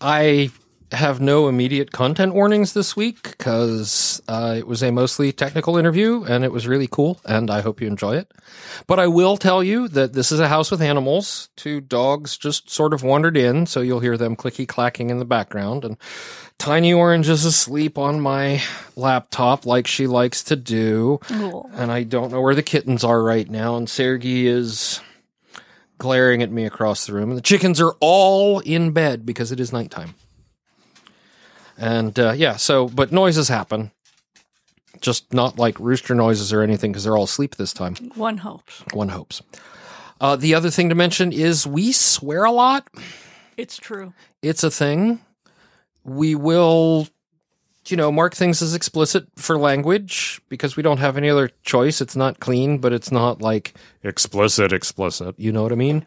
I have no immediate content warnings this week because uh, it was a mostly technical interview and it was really cool and I hope you enjoy it. But I will tell you that this is a house with animals. Two dogs just sort of wandered in, so you'll hear them clicky clacking in the background and Tiny Orange is asleep on my laptop like she likes to do. Cool. And I don't know where the kittens are right now and Sergey is glaring at me across the room and the chickens are all in bed because it is nighttime. And uh, yeah, so but noises happen, just not like rooster noises or anything because they're all asleep this time. One hopes. One hopes. Uh, the other thing to mention is we swear a lot. It's true. It's a thing. We will, you know, mark things as explicit for language because we don't have any other choice. It's not clean, but it's not like explicit, explicit. You know what I mean?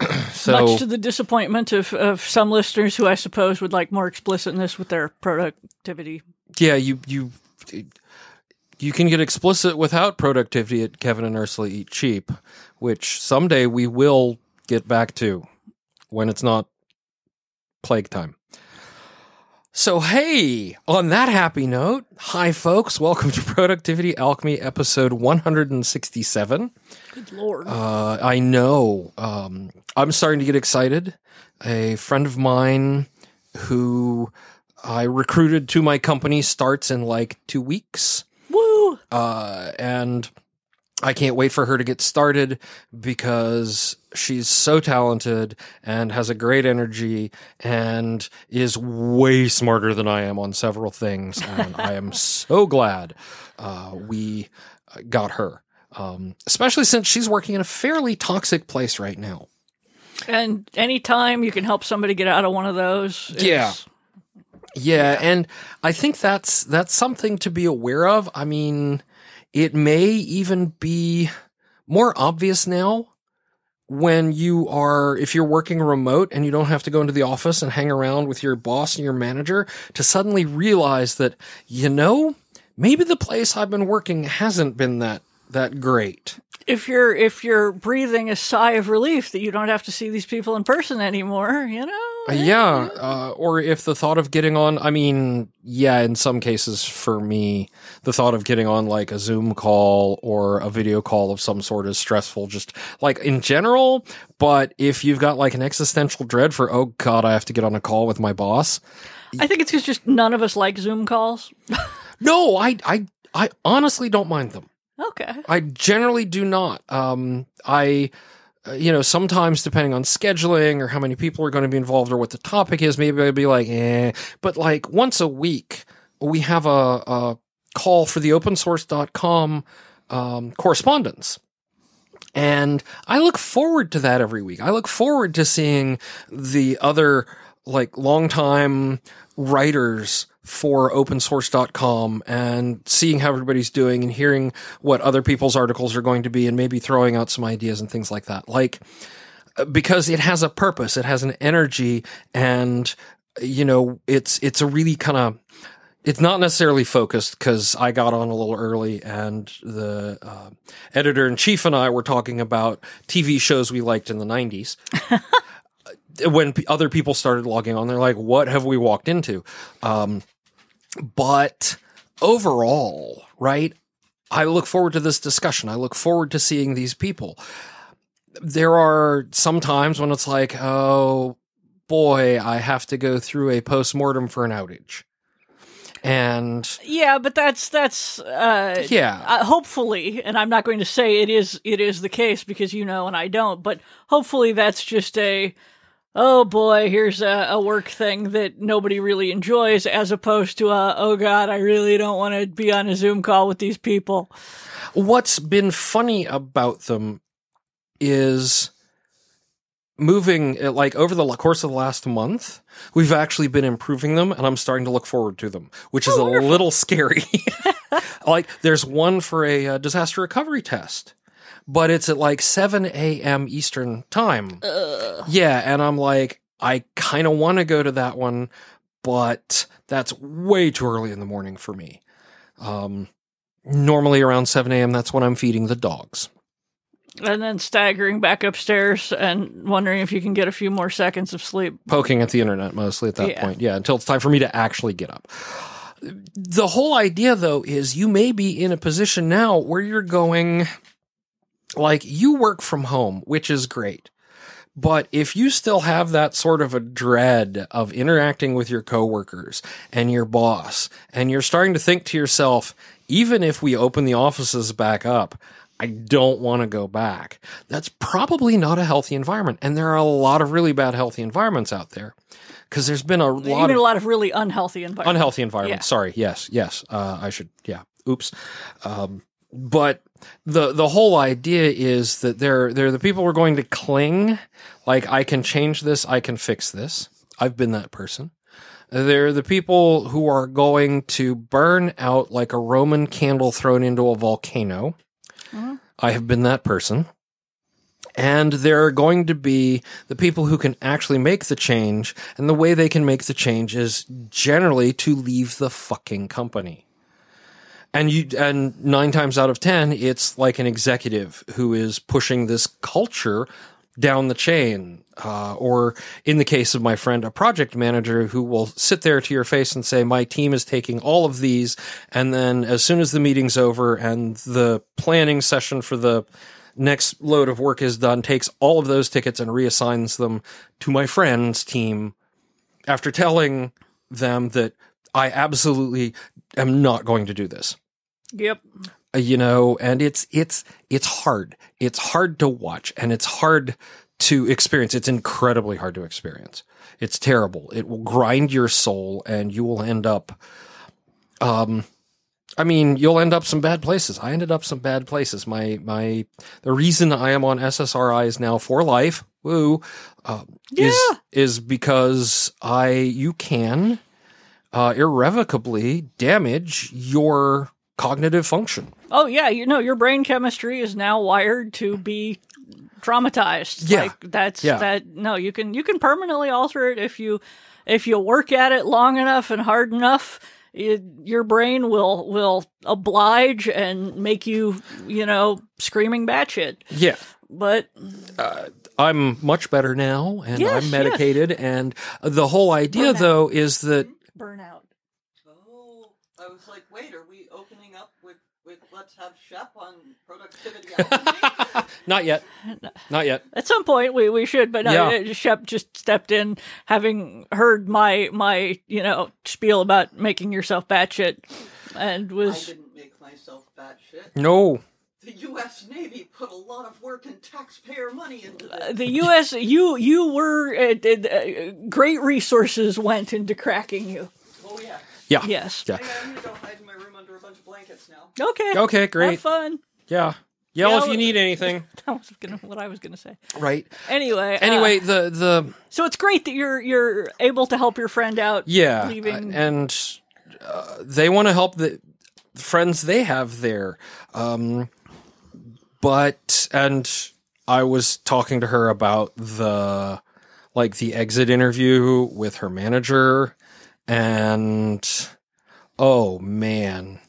so Much to the disappointment of, of some listeners who I suppose would like more explicitness with their productivity. yeah, you you you can get explicit without productivity at Kevin and Ursula Eat Cheap, which someday we will get back to when it's not plague time. So hey, on that happy note, hi folks, welcome to Productivity Alchemy episode 167. Good lord. Uh, I know. Um, I'm starting to get excited. A friend of mine who I recruited to my company starts in like two weeks. Woo! Uh, and I can't wait for her to get started because she's so talented and has a great energy and is way smarter than I am on several things. And I am so glad uh, we got her, um, especially since she's working in a fairly toxic place right now. And anytime you can help somebody get out of one of those. it's- Yeah. Yeah, and I think that's that's something to be aware of. I mean, it may even be more obvious now when you are if you're working remote and you don't have to go into the office and hang around with your boss and your manager to suddenly realize that you know, maybe the place I've been working hasn't been that that great. If you're if you're breathing a sigh of relief that you don't have to see these people in person anymore, you know. Uh, yeah, uh, or if the thought of getting on, I mean, yeah, in some cases for me, the thought of getting on like a Zoom call or a video call of some sort is stressful, just like in general. But if you've got like an existential dread for, oh God, I have to get on a call with my boss. I think it's just none of us like Zoom calls. No, I, I, I honestly don't mind them. Okay. I generally do not. Um, I, uh, you know, sometimes depending on scheduling or how many people are going to be involved or what the topic is, maybe I'd be like, eh. But like once a week, we have a, a call for the opensource.com um, correspondence. And I look forward to that every week. I look forward to seeing the other like longtime writers for opensource.com and seeing how everybody's doing and hearing what other people's articles are going to be and maybe throwing out some ideas and things like that. Like, uh, because it has a purpose, it has an energy and, you know, it's, it's a really kind of, it's not necessarily focused because I got on a little early and the uh, editor in chief and I were talking about TV shows we liked in the 90s. when p- other people started logging on, they're like, what have we walked into? Um, but overall, right? I look forward to this discussion. I look forward to seeing these people. There are some times when it's like, oh boy, I have to go through a post mortem for an outage. And Yeah, but that's that's uh yeah, uh, hopefully, and I'm not going to say it is it is the case because you know and I don't, but hopefully that's just a oh boy, here's a, a work thing that nobody really enjoys, as opposed to a oh god, I really don't want to be on a Zoom call with these people. what's been funny about them is moving uh, like over the course of the last month we've actually been improving them and i'm starting to look forward to them which is a little scary. Like there's one for a uh, disaster recovery test but it's at like 7 a.m eastern time yeah and i'm like i kind of want to go to that one but that's way too early in the morning for me um normally around 7 a.m. That's when I'm feeding the dogs. and then staggering back upstairs and wondering if you can get a few more seconds of sleep. poking at the internet mostly at that Yeah. point. Yeah, until it's time for me to actually get up. The whole idea though is you may be in a position now where you're going like you work from home, which is great. But if you still have that sort of a dread of interacting with your coworkers and your boss, and you're starting to think to yourself, even if we open the offices back up, I don't want to go back. That's probably not a healthy environment. And there are a lot of really bad healthy environments out there because there's been a lot of a lot of really unhealthy environments. unhealthy environment. Yeah. Sorry. Yes. Yes. Uh, I should. Yeah. Oops. Um, but the the whole idea is that they're they're the people who are going to cling. Like I can change this. I can fix this. I've been that person. They're the people who are going to burn out like a Roman candle thrown into a volcano. Mhm. I have been that person. And there are going to be the people who can actually make the change. And the way they can make the change is generally to leave the fucking company. And you, and nine times out of 10, it's like an executive who is pushing this culture down the chain. Uh, or in the case of my friend, a project manager who will sit there to your face and say, my team is taking all of these. And then as soon as the meeting's over and the planning session for the next load of work is done, takes all of those tickets and reassigns them to my friend's team after telling them that I absolutely am not going to do this. Yep. uh, you know and it's it's it's hard. It's hard to watch and it's hard to experience. It's incredibly hard to experience. It's terrible. It will grind your soul and you will end up um i mean you'll end up some bad places. I ended up some bad places. My my the reason i am on ssris now for life. Woo. Uh, is Yeah. is because i you can uh irrevocably damage your cognitive function Oh yeah, you know your brain chemistry is now wired to be traumatized. Yeah. Like that's Yeah. that no, you can you can permanently alter it if you if you work at it long enough and hard enough. It, your brain will will oblige and make you you know screaming batshit. yeah But I'm much better now and Yes, I'm yes. medicated. And the whole idea, though, is that burnout. Oh, I was like, wait, are we opening up with, with let's have Shep on productivity? not yet. Not yet. At some point, we, we should, but no, Yeah. uh, Shep just stepped in, having heard my my you know spiel about making yourself batshit, and I was didn't make myself fat shit. No. The U.S. Navy put a lot of work and taxpayer money into Uh, this. the U.S. You you were uh, did, uh, great resources went into cracking you. Oh yeah. Yeah. Yes. Yeah. Hang I'm gonna go hide in my room under a bunch of blankets now. Okay. Okay, Great. Have great. fun. Yeah. Yell Yeah, if you need anything. That was gonna what I was gonna say. Right. Anyway. uh, Anyway, the the so it's great that you're you're able to help your friend out. yeah, leaving- uh, and uh, they want to help the friends they have there. Um, but and I was talking to her about the like the exit interview with her manager, and oh man,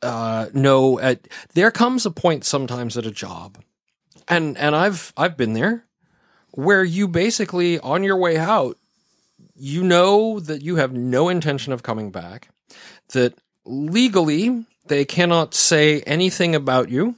uh, no, at, there comes a point sometimes at a job, and and I've I've been there where you basically on your way out you know that you have no intention of coming back, that legally they cannot say anything about you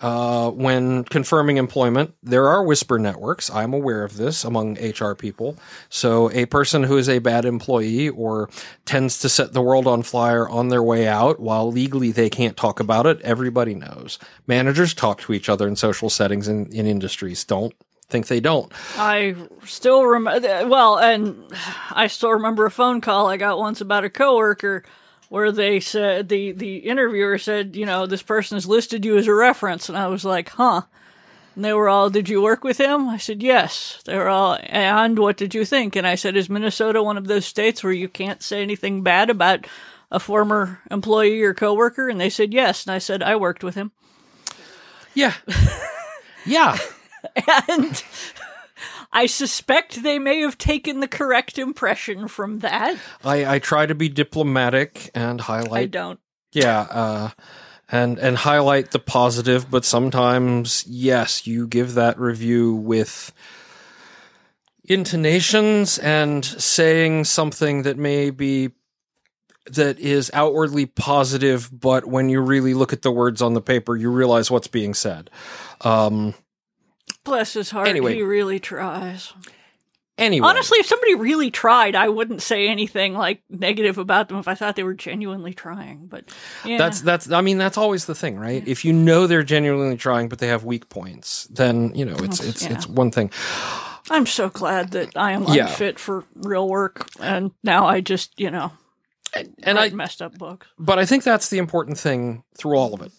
uh, when confirming employment. There are whisper networks. I'm aware of this among HR people. So a person who is a bad employee or tends to set the world on fire on their way out, while legally they can't talk about it, everybody knows. Managers talk to each other in social settings in, in industries. Don't think they don't. I still remember. Well, and I still remember a phone call I got once about a coworker where they said the the interviewer said, you know, this person has listed you as a reference, and I was like, huh. And they were all, did you work with him? I said, yes. They were all, and what did you think? And I said, is Minnesota one of those states where you can't say anything bad about a former employee or coworker? And they said, yes. And I said, I worked with him. Yeah. yeah. and I suspect they may have taken the correct impression from that. I, I try to be diplomatic and highlight. I don't. Yeah. Uh, and and highlight the positive, but sometimes yes, you give that review with intonations and saying something that may be that is outwardly positive, but when you really look at the words on the paper, you realize what's being said. Um, Bless his heart. Anyway. He really tries. anyway, Honestly, if somebody really tried, I wouldn't say anything like negative about them if I thought they were genuinely trying. But yeah, that's that's I mean that's always the thing, right? If you know they're genuinely trying, but they have weak points, then you know it's it's Yeah. it's one thing. I'm so glad that I am Yeah. unfit for real work, and now I just you know And I write messed up books. but I think that's the important thing through all of it,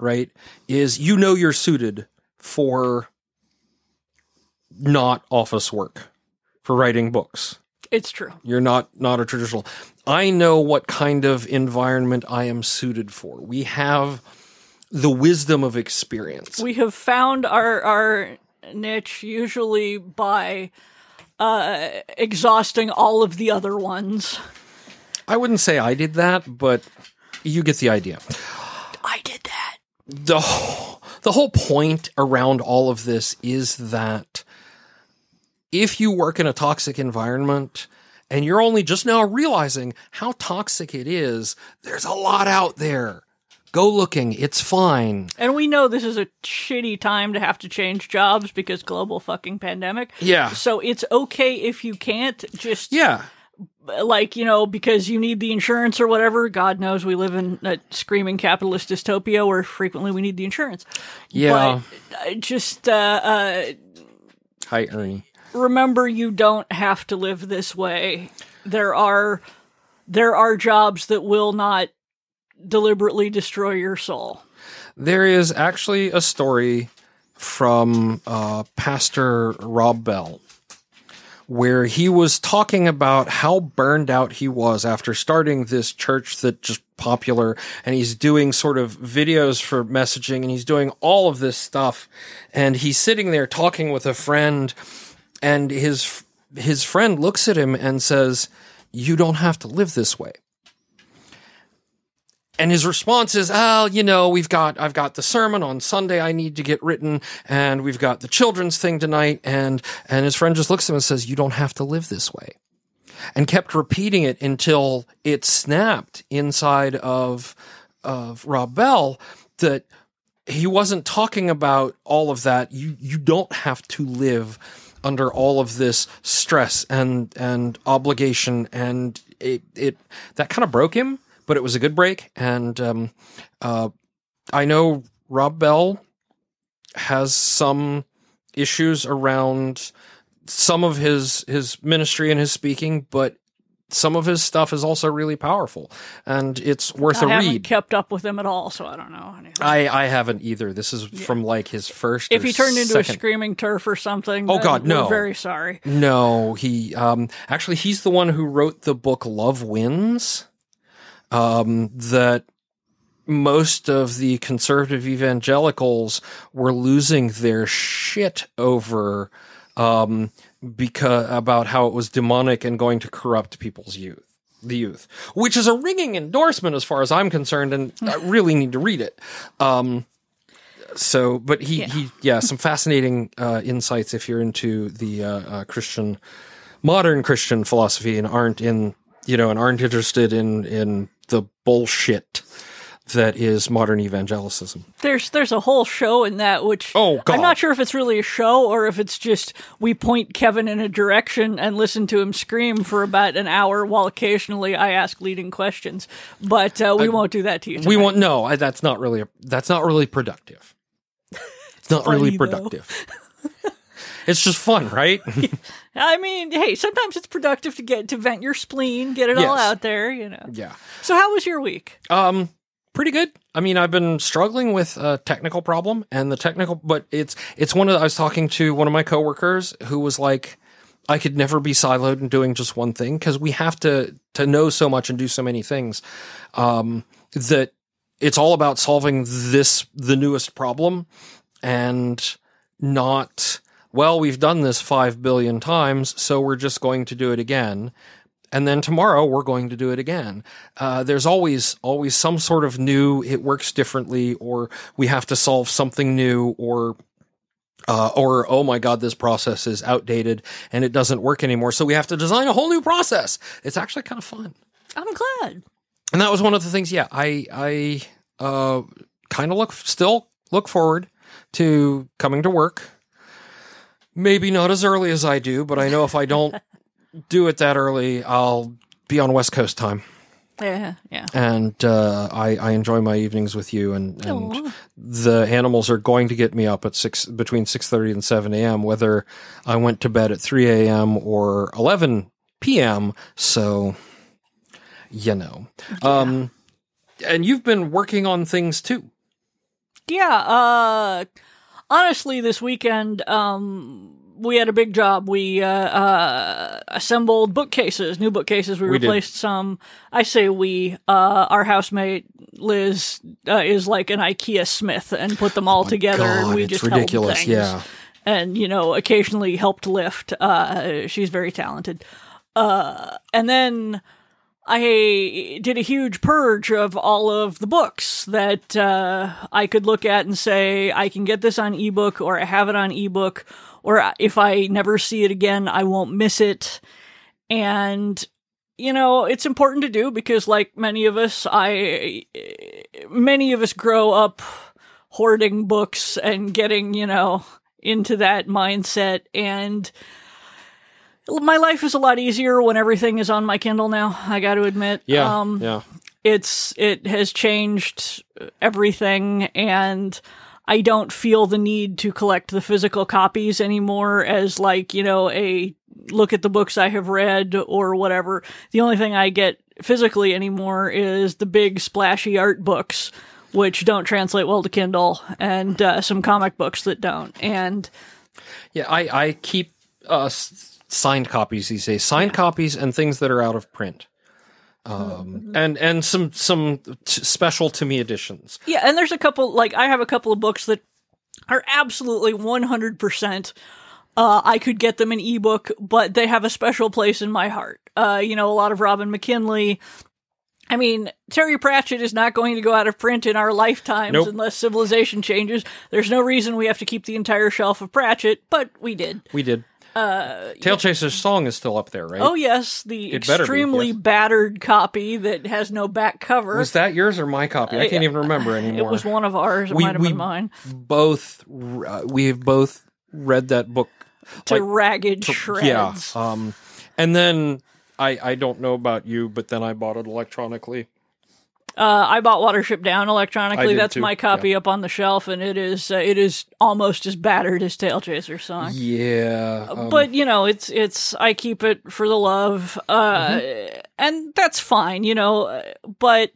right? Is you know you're suited for not office work, for writing books. It's true. You're not not a traditional. I know what kind of environment I am suited for. We have the wisdom of experience. We have found our our niche usually by uh, exhausting all of the other ones. I wouldn't say I did that, but you get the idea. I did that. the whole- the whole point around all of this is that if you work in a toxic environment and you're only just now realizing how toxic it is, there's a lot out there. Go looking, it's fine. And we know this is a shitty time to have to change jobs because global fucking pandemic. Yeah. So it's okay if you can't just Yeah. like you know because you need the insurance or whatever god knows we live in a screaming capitalist dystopia where frequently we need the insurance Yeah. but uh, just uh, uh, Hi, Ernie. Remember you don't have to live this way. There are there are jobs that will not deliberately destroy your soul. There is actually a story from uh, Pastor Rob Bell where he was talking about how burned out he was after starting this church that just popular and he's doing sort of videos for messaging and he's doing all of this stuff and he's sitting there talking with a friend and his his friend looks at him and says you don't have to live this way and his response is, "Oh, you know, we've got I've got the sermon on Sunday I need to get written and we've got the children's thing tonight." And and his friend just looks at him and says, "You don't have to live this way." And kept repeating it until it snapped inside of of Rob Bell that he wasn't talking about all of that. You you don't have to live under all of this stress and and obligation and it it that kind of broke him, but it was a good break. And um, uh, I know Rob Bell has some issues around some of his his ministry and his speaking, but some of his stuff is also really powerful, and it's worth i a haven't read. kept up with him at all so i don't know anything. I I haven't either. This is from like his first. if he turned into second. a screaming turf or something Oh, God, no. very sorry No, he um actually he's the one who wrote the book Love Wins. Um that most of the conservative evangelicals were losing their shit over um because about how it was demonic and going to corrupt people's youth the youth which is a ringing endorsement as far as i'm concerned and i really need to read it. Um so but he he yeah some fascinating uh insights if you're into the uh, uh christian modern christian philosophy and aren't in you know and aren't interested in in the bullshit that is modern evangelicism There's there's a whole show in that which Oh, God. I'm not sure if it's really a show or if it's just we point Kevin in a direction and listen to him scream for about an hour while occasionally I ask leading questions. But uh, we won't do that to you. we tonight. want no I, that's not really a, that's not really productive it's not really funny, productive it's just fun right I mean, hey, sometimes it's productive to get to vent your spleen, get it all out there, you know. yeah So how was your week? Um, pretty good. I mean, I've been struggling with a technical problem, and the technical, but it's it's one of. I was talking to one of my coworkers who was like, I could never be siloed in doing just one thing because we have to to know so much and do so many things. Um, that it's all about solving this the newest problem, and not well. We've done this five billion times, so we're just going to do it again and then tomorrow we're going to do it again. Uh, there's always always some sort of new. It works differently, or we have to solve something new, or uh, or oh my god, this process is outdated and it doesn't work anymore. So we have to design a whole new process. It's actually kind of fun. I'm glad. And that was one of the things. Yeah, I I uh, kind of look still look forward to coming to work. Maybe not as early as I do, but I know if I don't do it that early, I'll be on West Coast time. Yeah, yeah. And uh, I, I enjoy my evenings with you, and, and the animals are going to get me up at six between six thirty and seven a.m. Whether I went to bed at three a.m. or eleven p.m. So, you know, um, and you've been working on things too. Yeah, uh honestly this weekend um we had a big job. We uh, uh assembled bookcases, new bookcases. We, We did. replaced some. I say we. Uh our housemate Liz uh, is like an IKEA smith and put them all together and Oh we it's just ridiculous. held things. Yeah. And you know, occasionally helped lift. Uh she's very talented. Uh and then I did a huge purge of all of the books that uh, I could look at and say, I can get this on ebook, or I have it on ebook, or if I never see it again, I won't miss it. And, you know, it's important to do because, like many of us, I, many of us grow up hoarding books and getting, you know, into that mindset. And, my life is a lot easier when everything is on my Kindle now. I got to admit. Yeah. Um, yeah. it's it has changed everything and I don't feel the need to collect the physical copies anymore as like, you know, a look at the books I have read or whatever. The only thing I get physically anymore is the big splashy art books which don't translate well to Kindle and uh, some comic books that don't. And Yeah, I, I keep uh, signed copies these days, signed copies and things that are out of print, um, and and some some t- special to me editions. Yeah, and there's a couple like I have a couple of books that are absolutely 100% uh, I could get them in ebook, but they have a special place in my heart. Uh, you know, a lot of Robin McKinley. I mean, Terry Pratchett is not going to go out of print in our lifetimes Nope. unless civilization changes. There's no reason we have to keep the entire shelf of Pratchett, but we did. We did. Uh, Tail Chaser's song is still up there, right? Oh yes, the It better be, extremely yes. battered copy that has no back cover. was that yours or my copy? I can't even remember anymore. it was one of ours. It We- might have we- been mine. both. Uh, we have both read that book. To like, ragged shreds. Yeah. Um, and then I I don't know about you, but then I bought it electronically. Uh, I bought Watership Down electronically. That's too, my copy up on the shelf, and it is uh, it is almost as battered as Tailchaser's Song. Yeah. um, but you know, it's it's I keep it for the love, uh, Mm-hmm. and that's fine. You know, uh, but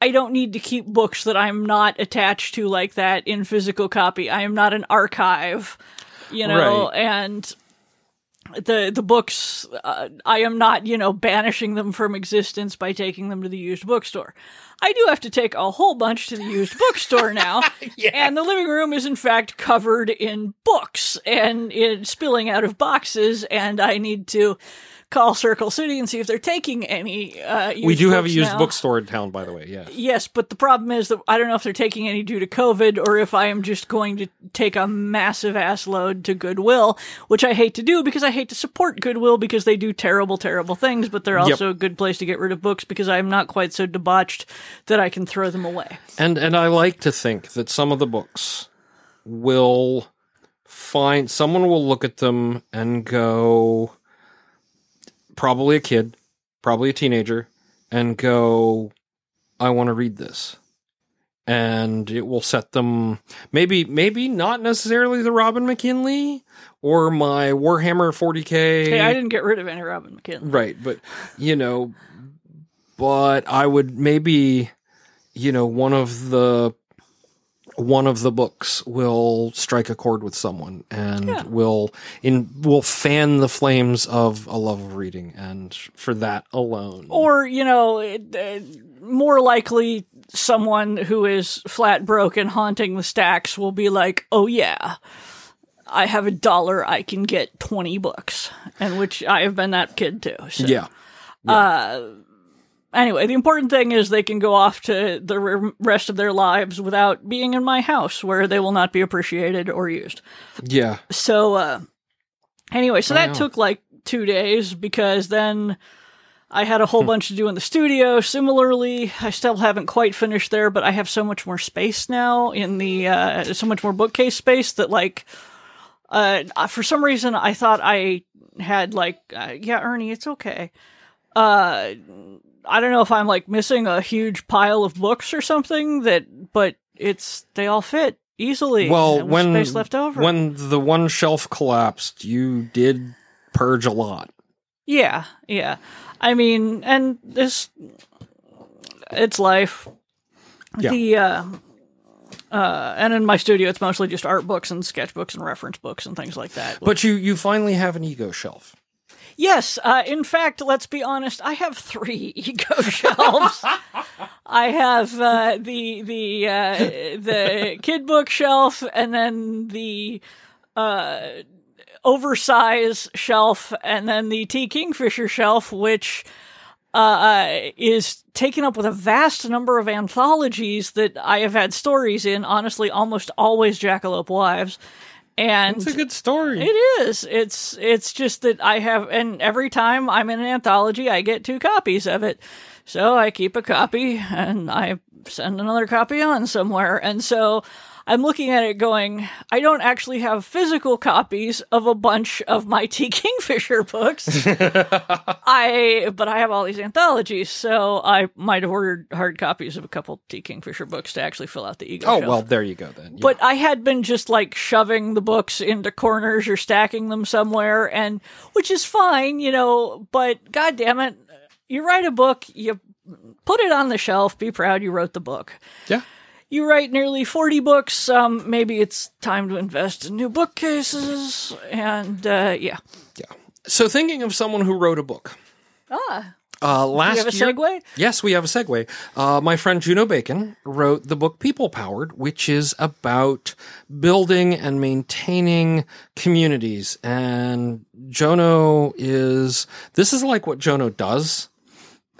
I don't need to keep books that I'm not attached to like that in physical copy. I am not an archive, you know, Right. and the the books uh, I am not you know banishing them from existence by taking them to the used bookstore. I do have to take a whole bunch to the used bookstore now, and the living room is in fact covered in books and it spilling out of boxes, and I need to call Circle City and see if they're taking any. Uh, we do have a used now. bookstore in town, by the way. Yes. Yes, but the problem is that I don't know if they're taking any due to COVID or if I am just going to take a massive ass load to Goodwill, which I hate to do because I hate to support Goodwill because they do terrible, terrible things, but they're Yep. also a good place to get rid of books because I'm not quite so debauched that I can throw them away. And and I like to think that some of the books will find someone will look at them and go probably a kid, probably a teenager and go I want to read this. And it will set them maybe maybe not necessarily the Robin McKinley or my Warhammer 40K Hey, I didn't get rid of any Robin McKinley. Right, but you know, but I would maybe, you know, one of the one of the books will strike a chord with someone and Yeah. will in will fan the flames of a love of reading, and for that alone, Or, you know, it, uh, more likely someone who is flat broke and haunting the stacks will be like, oh yeah, I have a dollar, I can get 20 books. And which I have been that kid too. So. yeah, Uh, anyway, the important thing is they can go off to the rest of their lives without being in my house where they will not be appreciated or used. Yeah. So, uh, anyway, so I that know. took like two days because then I had a whole bunch to do in the studio. Similarly, I still haven't quite finished there, but I have so much more space now in the, uh, so much more bookcase space that like, uh, for some reason I thought I had like, uh, yeah, Ernie, it's okay. Uh, I don't know if I'm like missing a huge pile of books or something that, but it's, they all fit easily. Well, when space left over. when the one shelf collapsed, you did purge a lot. Yeah, yeah. I mean, and this, it's life. Yeah. The, uh, uh, and in my studio, it's mostly just art books and sketchbooks and reference books and things like that. But you you finally have an ego shelf. Yes, uh, in fact, let's be honest, I have three ego shelves. I have uh, the the uh, the kid book shelf, and then the uh, oversize shelf, and then the T Kingfisher shelf, which uh, is taken up with a vast number of anthologies that I have had stories in. Honestly, almost always Jackalope Wives, and It's a good story. it is. It's it's just that I have, and every time I'm in an anthology, I get two copies of it. So I keep a copy and I send another copy on somewhere. And so I'm looking at it going, I don't actually have physical copies of a bunch of my T Kingfisher books. I but I have all these anthologies, so I might have ordered hard copies of a couple T Kingfisher books to actually fill out the ego. oh shelf. well, there you go then. Yeah. But I had been just like shoving the books into corners or stacking them somewhere, and which is fine, you know. But god damn it, you write a book, you put it on the shelf, be proud you wrote the book. yeah. You write nearly 40 books, um, maybe it's time to invest in new bookcases, and uh, yeah. So thinking of someone who wrote a book. Ah, Uh, last you have a year, segue? Yes, we have a segue. Uh, my friend Jono Bacon wrote the book People Powered, which is about building and maintaining communities. And Jono is, this is like what Jono does.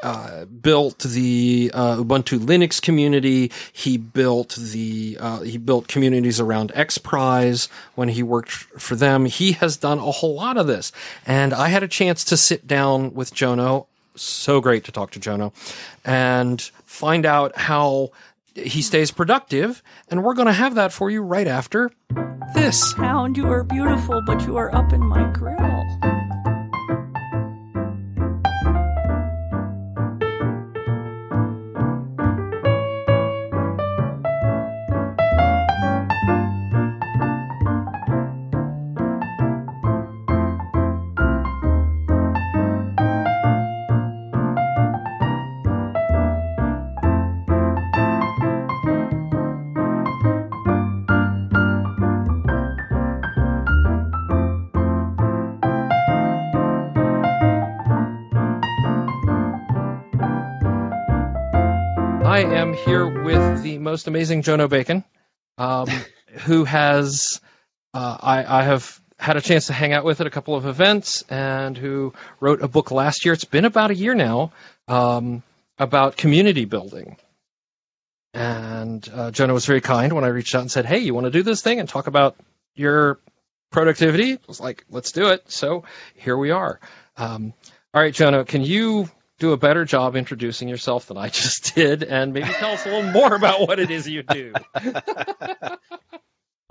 Uh, built the uh, Ubuntu Linux community. He built the uh, he built communities around XPRIZE when he worked for them. He has done a whole lot of this, and I had a chance to sit down with Jono so great to talk to Jono and find out how he stays productive. And we're going to have that for you right after this. Hound, you are beautiful, but you are up in my grill. Here with the most amazing Jono Bacon, um, who has, uh, I, I have had a chance to hang out with at a couple of events and who wrote a book last year. It's been about a year now um, about community building. And uh, Jono was very kind when I reached out and said, "Hey, you want to do this thing and talk about your productivity?" I was like, "Let's do it." So here we are. Um, all right, Jono, can you do a better job introducing yourself than I just did, and maybe tell us a little more about what it is you do?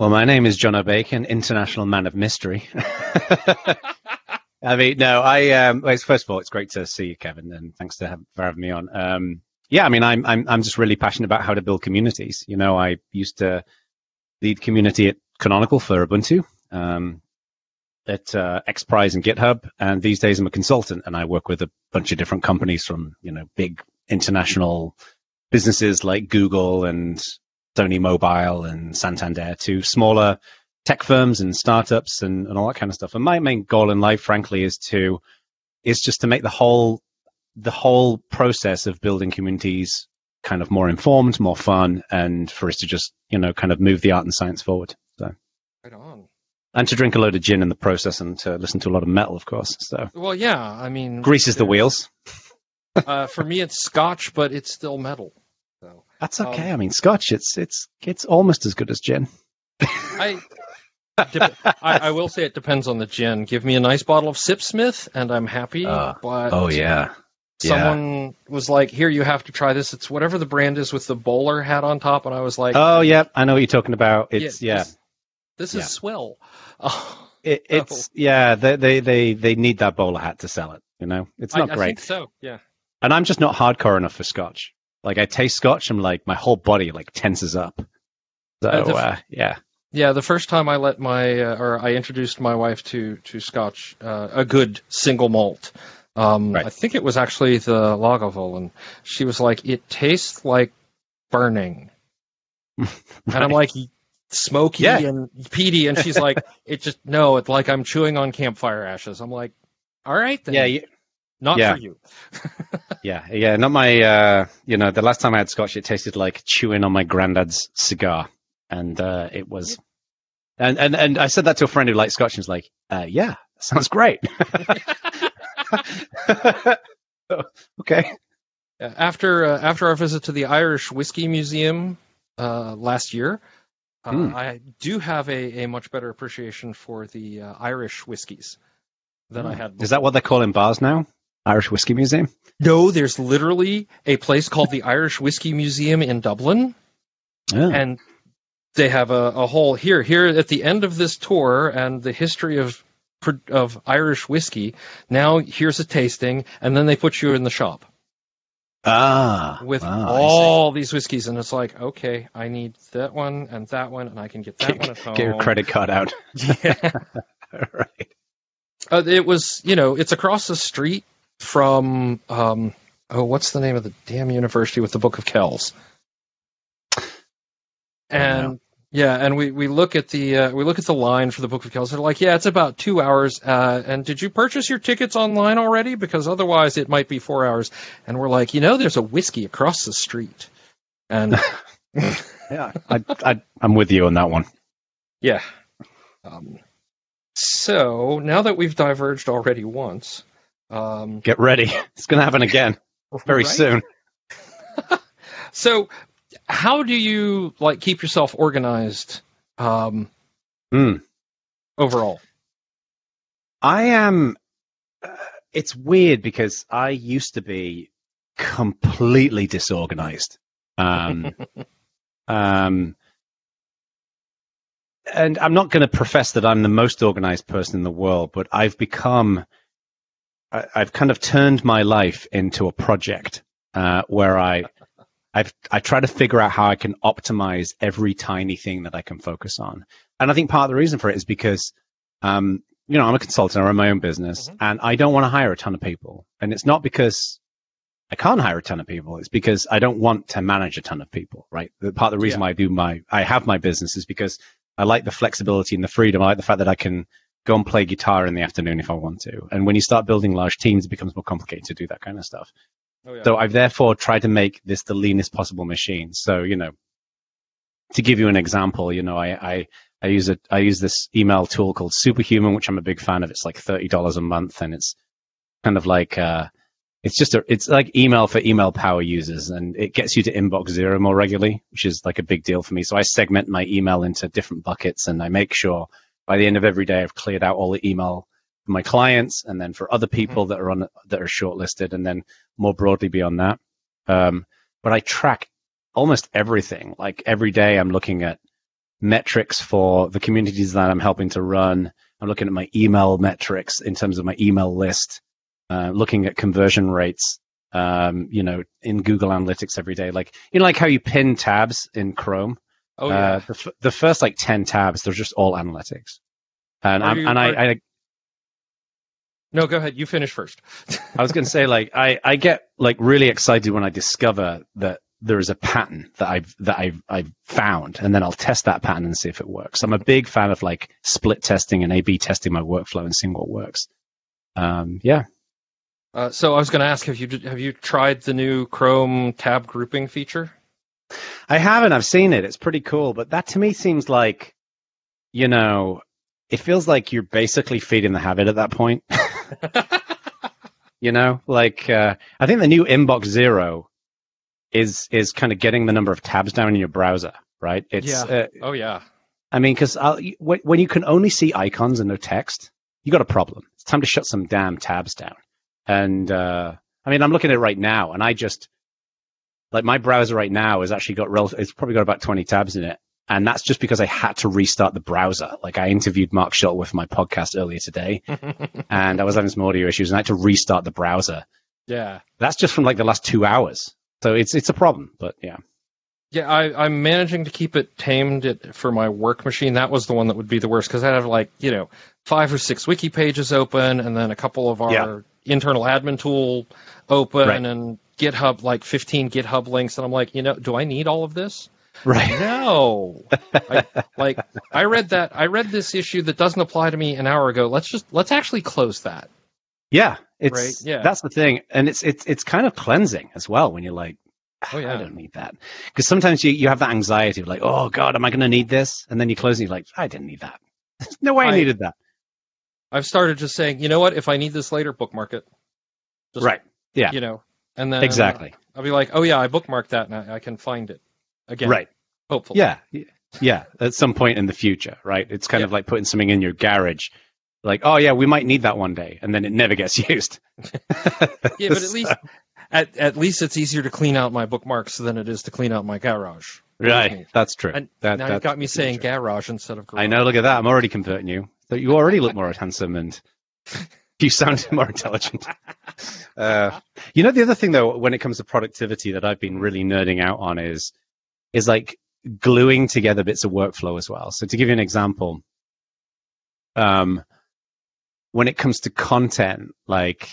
Well, my name is Jono Bacon, International Man of Mystery. I mean, no, I, um, well, first of all, it's great to see you, Kevin, and thanks to have, for having me on. Um, yeah, I mean, I'm, I'm, I'm just really passionate about how to build communities. You know, I used to lead community at Canonical for Ubuntu, um, at, uh, XPRIZE and GitHub. And these days I'm a consultant and I work with a bunch of different companies from, you know, big international businesses like Google and Sony Mobile and Santander to smaller tech firms and startups and, and all that kind of stuff. And my main goal in life, frankly, is to is just to make the whole the whole process of building communities kind of more informed, more fun, and for us to just you know kind of move the art and science forward. So. And to drink a load of gin in the process and to listen to a lot of metal, of course. So Well, yeah. I mean, greases the wheels. uh, for me, it's Scotch, but it's still metal. So That's Um, okay. I mean, Scotch, it's it's it's almost as good as gin. I, I, I will say it depends on the gin. Give me a nice bottle of Sipsmith, and I'm happy. Uh, but Oh yeah, yeah. someone was like, "Here, you have to try this. It's whatever the brand is with the bowler hat on top." And I was like, Oh yeah, I know what you're talking about. It's yeah, This, this is Yeah. swell. Oh, It, it's yeah. They, they they they need that bowler hat to sell it. You know, it's not I, I great. think so. Yeah. And I'm just not hardcore enough for Scotch. Like I taste Scotch, I'm like my whole body like tenses up. So Uh, the uh, yeah, Yeah, the first time I let my uh, or I introduced my wife to to Scotch, uh, a good single malt. Um, Right. I think it was actually the Lagavulin. She was like, "It tastes like burning," and I'm like, "Smoky Yeah. and peaty," and she's like, "It just no, it's like I'm chewing on campfire ashes." I'm like, "All right, then, yeah, you- not yeah. for you." yeah, yeah. Not my. Uh, you know, the last time I had Scotch, it tasted like chewing on my granddad's cigar, and uh, it was. And, and and I said that to a friend who likes Scotch, and was like, uh, "Yeah, sounds great." okay. After uh, after our visit to the Irish Whiskey Museum uh, last year, uh, Hmm. I do have a, a much better appreciation for the uh, Irish whiskies than I had. Is that what they call in bars now? Irish Whiskey Museum. No, there's literally a place called the Irish Whiskey Museum in Dublin, Oh. and they have a, a whole here here at the end of this tour and the history of of Irish whiskey. Now here's a tasting, and then they put you in the shop. Ah, with wow, all these whiskeys, and it's like, okay, I need that one and that one, and I can get that Get, one at home. get your credit card out. Yeah. right. Uh, it was, you know, it's across the street from, um, oh, what's the name of the damn university with the Book of Kells? And yeah, and we, we look at the uh, we look at the line for the Book of Kells. They're like, yeah, it's about two hours. Uh, and did you purchase your tickets online already? Because otherwise, it might be four hours. And we're like, you know, there's a whiskey across the street. And Yeah, I, I, I'm with you on that one. Yeah. Um, so now that we've diverged already once, um, Get ready. It's going to happen again very right? soon. So, how do you like keep yourself organized um, Hmm. overall? I am. Uh, it's weird because I used to be completely disorganized. Um, um, and I'm not going to profess that I'm the most organized person in the world, but I've become. I, I've kind of turned my life into a project uh, where I. I've I try to figure out how I can optimize every tiny thing that I can focus on, and I think part of the reason for it is because um, you know, I'm a consultant, I run my own business, Mhm. and I don't want to hire a ton of people. And it's not because I can't hire a ton of people. It's because I don't want to manage a ton of people, right? The part of the reason Yeah. why I do my, I have my business is because I like the flexibility and the freedom. I like the fact that I can go and play guitar in the afternoon if I want to. And when you start building large teams, it becomes more complicated to do that kind of stuff. Oh, yeah. So I've therefore tried to make this the leanest possible machine. So, you know, to give you an example, you know, I, I, I use a, I use this email tool called Superhuman, which I'm a big fan of. It's like $30 a month and it's kind of like, uh, it's just a, it's like email for email power users and it gets you to inbox zero more regularly, which is like a big deal for me. So I segment my email into different buckets and I make sure by the end of every day I've cleared out all the email my clients and then for other people that are on, that are shortlisted and then more broadly beyond that. Um, but I track almost everything. Like every day I'm looking at metrics for the communities that I'm helping to run. I'm looking at my email metrics in terms of my email list, uh, looking at conversion rates, um, you know, in Google Analytics every day. Like, you know, like how you pin tabs in Chrome. oh yeah. Uh, the, f- the first like 10 tabs, they're just all analytics. And, I'm, you- and I, are- I, no, go ahead. You finish first. I was going to say, like, I, I get like really excited when I discover that there is a pattern that I've that I've I've found, and then I'll test that pattern and see if it works. I'm a big fan of like split testing and A/B testing my workflow and seeing what works. Um, yeah, Uh, so I was going to ask, have you have you tried the new Chrome tab grouping feature? I haven't. I've seen it. It's pretty cool, but that to me seems like, you know, it feels like you're basically feeding the habit at that point. you know, like uh, I think the new inbox zero is is kind of getting the number of tabs down in your browser, right? It's Yeah. uh, oh yeah. I mean, because when, when you can only see icons and no text, you got a problem. It's time to shut some damn tabs down. And uh, I mean, I'm looking at it right now, and I just like my browser right now has actually got real. it's probably got about 20 tabs in it, and that's just because I had to restart the browser. Like I interviewed Mark Shuttleworth for my podcast earlier today, and I was having some audio issues, and I had to restart the browser. yeah. That's just from like the last two hours. So it's it's a problem, but yeah. Yeah, I, I'm managing to keep it tamed it, for my work machine. That was the one that would be the worst because I'd have like you know five or six wiki pages open, and then a couple of our Yeah. internal admin tool open, Right. and GitHub like 15 GitHub links, and I'm like, you know, do I need all of this? Right. No. I, like I read that I read this issue that doesn't apply to me an hour ago. Let's just let's actually close that. Yeah, it's Right, yeah. that's the thing, and it's it's it's kind of cleansing as well when you're like, "Ah, Oh, yeah. I don't need that, because sometimes you you have that anxiety of like, oh god, am I going to need this? And then you close and you're like, I didn't need that. There's no way I, I- needed that. I've started just saying, you know what? If I need this later, bookmark it. Just, right? Yeah. You know, and then Exactly. I'll be like, oh yeah, I bookmarked that, and I, I can find it again. Right. Hopefully. Yeah. Yeah. At some point in the future, right? It's kind of like putting something in your garage. Like, oh yeah, we might need that one day, and then it never gets used. Yeah, but at least at at least it's easier to clean out my bookmarks than it is to clean out my garage. right? That's true. And that, now you've got me saying future. garage instead of garage. I know. Look at that. I'm already converting you. So you already look more handsome and you sound more intelligent. Uh, you know, the other thing though, when it comes to productivity that I've been really nerding out on is, is like gluing together bits of workflow as well. So to give you an example, um, when it comes to content, like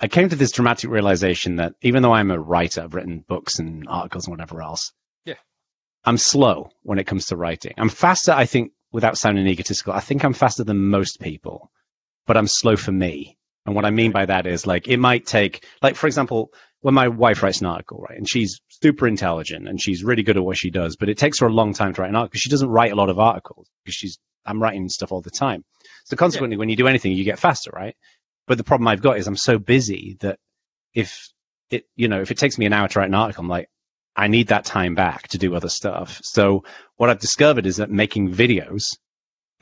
I came to this dramatic realization that even though I'm a writer, I've written books and articles and whatever else. Yeah. I'm slow when it comes to writing. I'm faster, I think, without sounding egotistical. I think I'm faster than most people, but I'm slow for me. And what I mean by that is like it might take, like for example, when my wife writes an article, right, and she's super intelligent and she's really good at what she does, but it takes her a long time to write an article because she doesn't write a lot of articles because she's I'm writing stuff all the time. So consequently, when you do anything, you get faster, right? But the problem I've got is I'm so busy that if it, you know, if it takes me an hour to write an article, I'm like, I need that time back to do other stuff. So what I've discovered is that making videos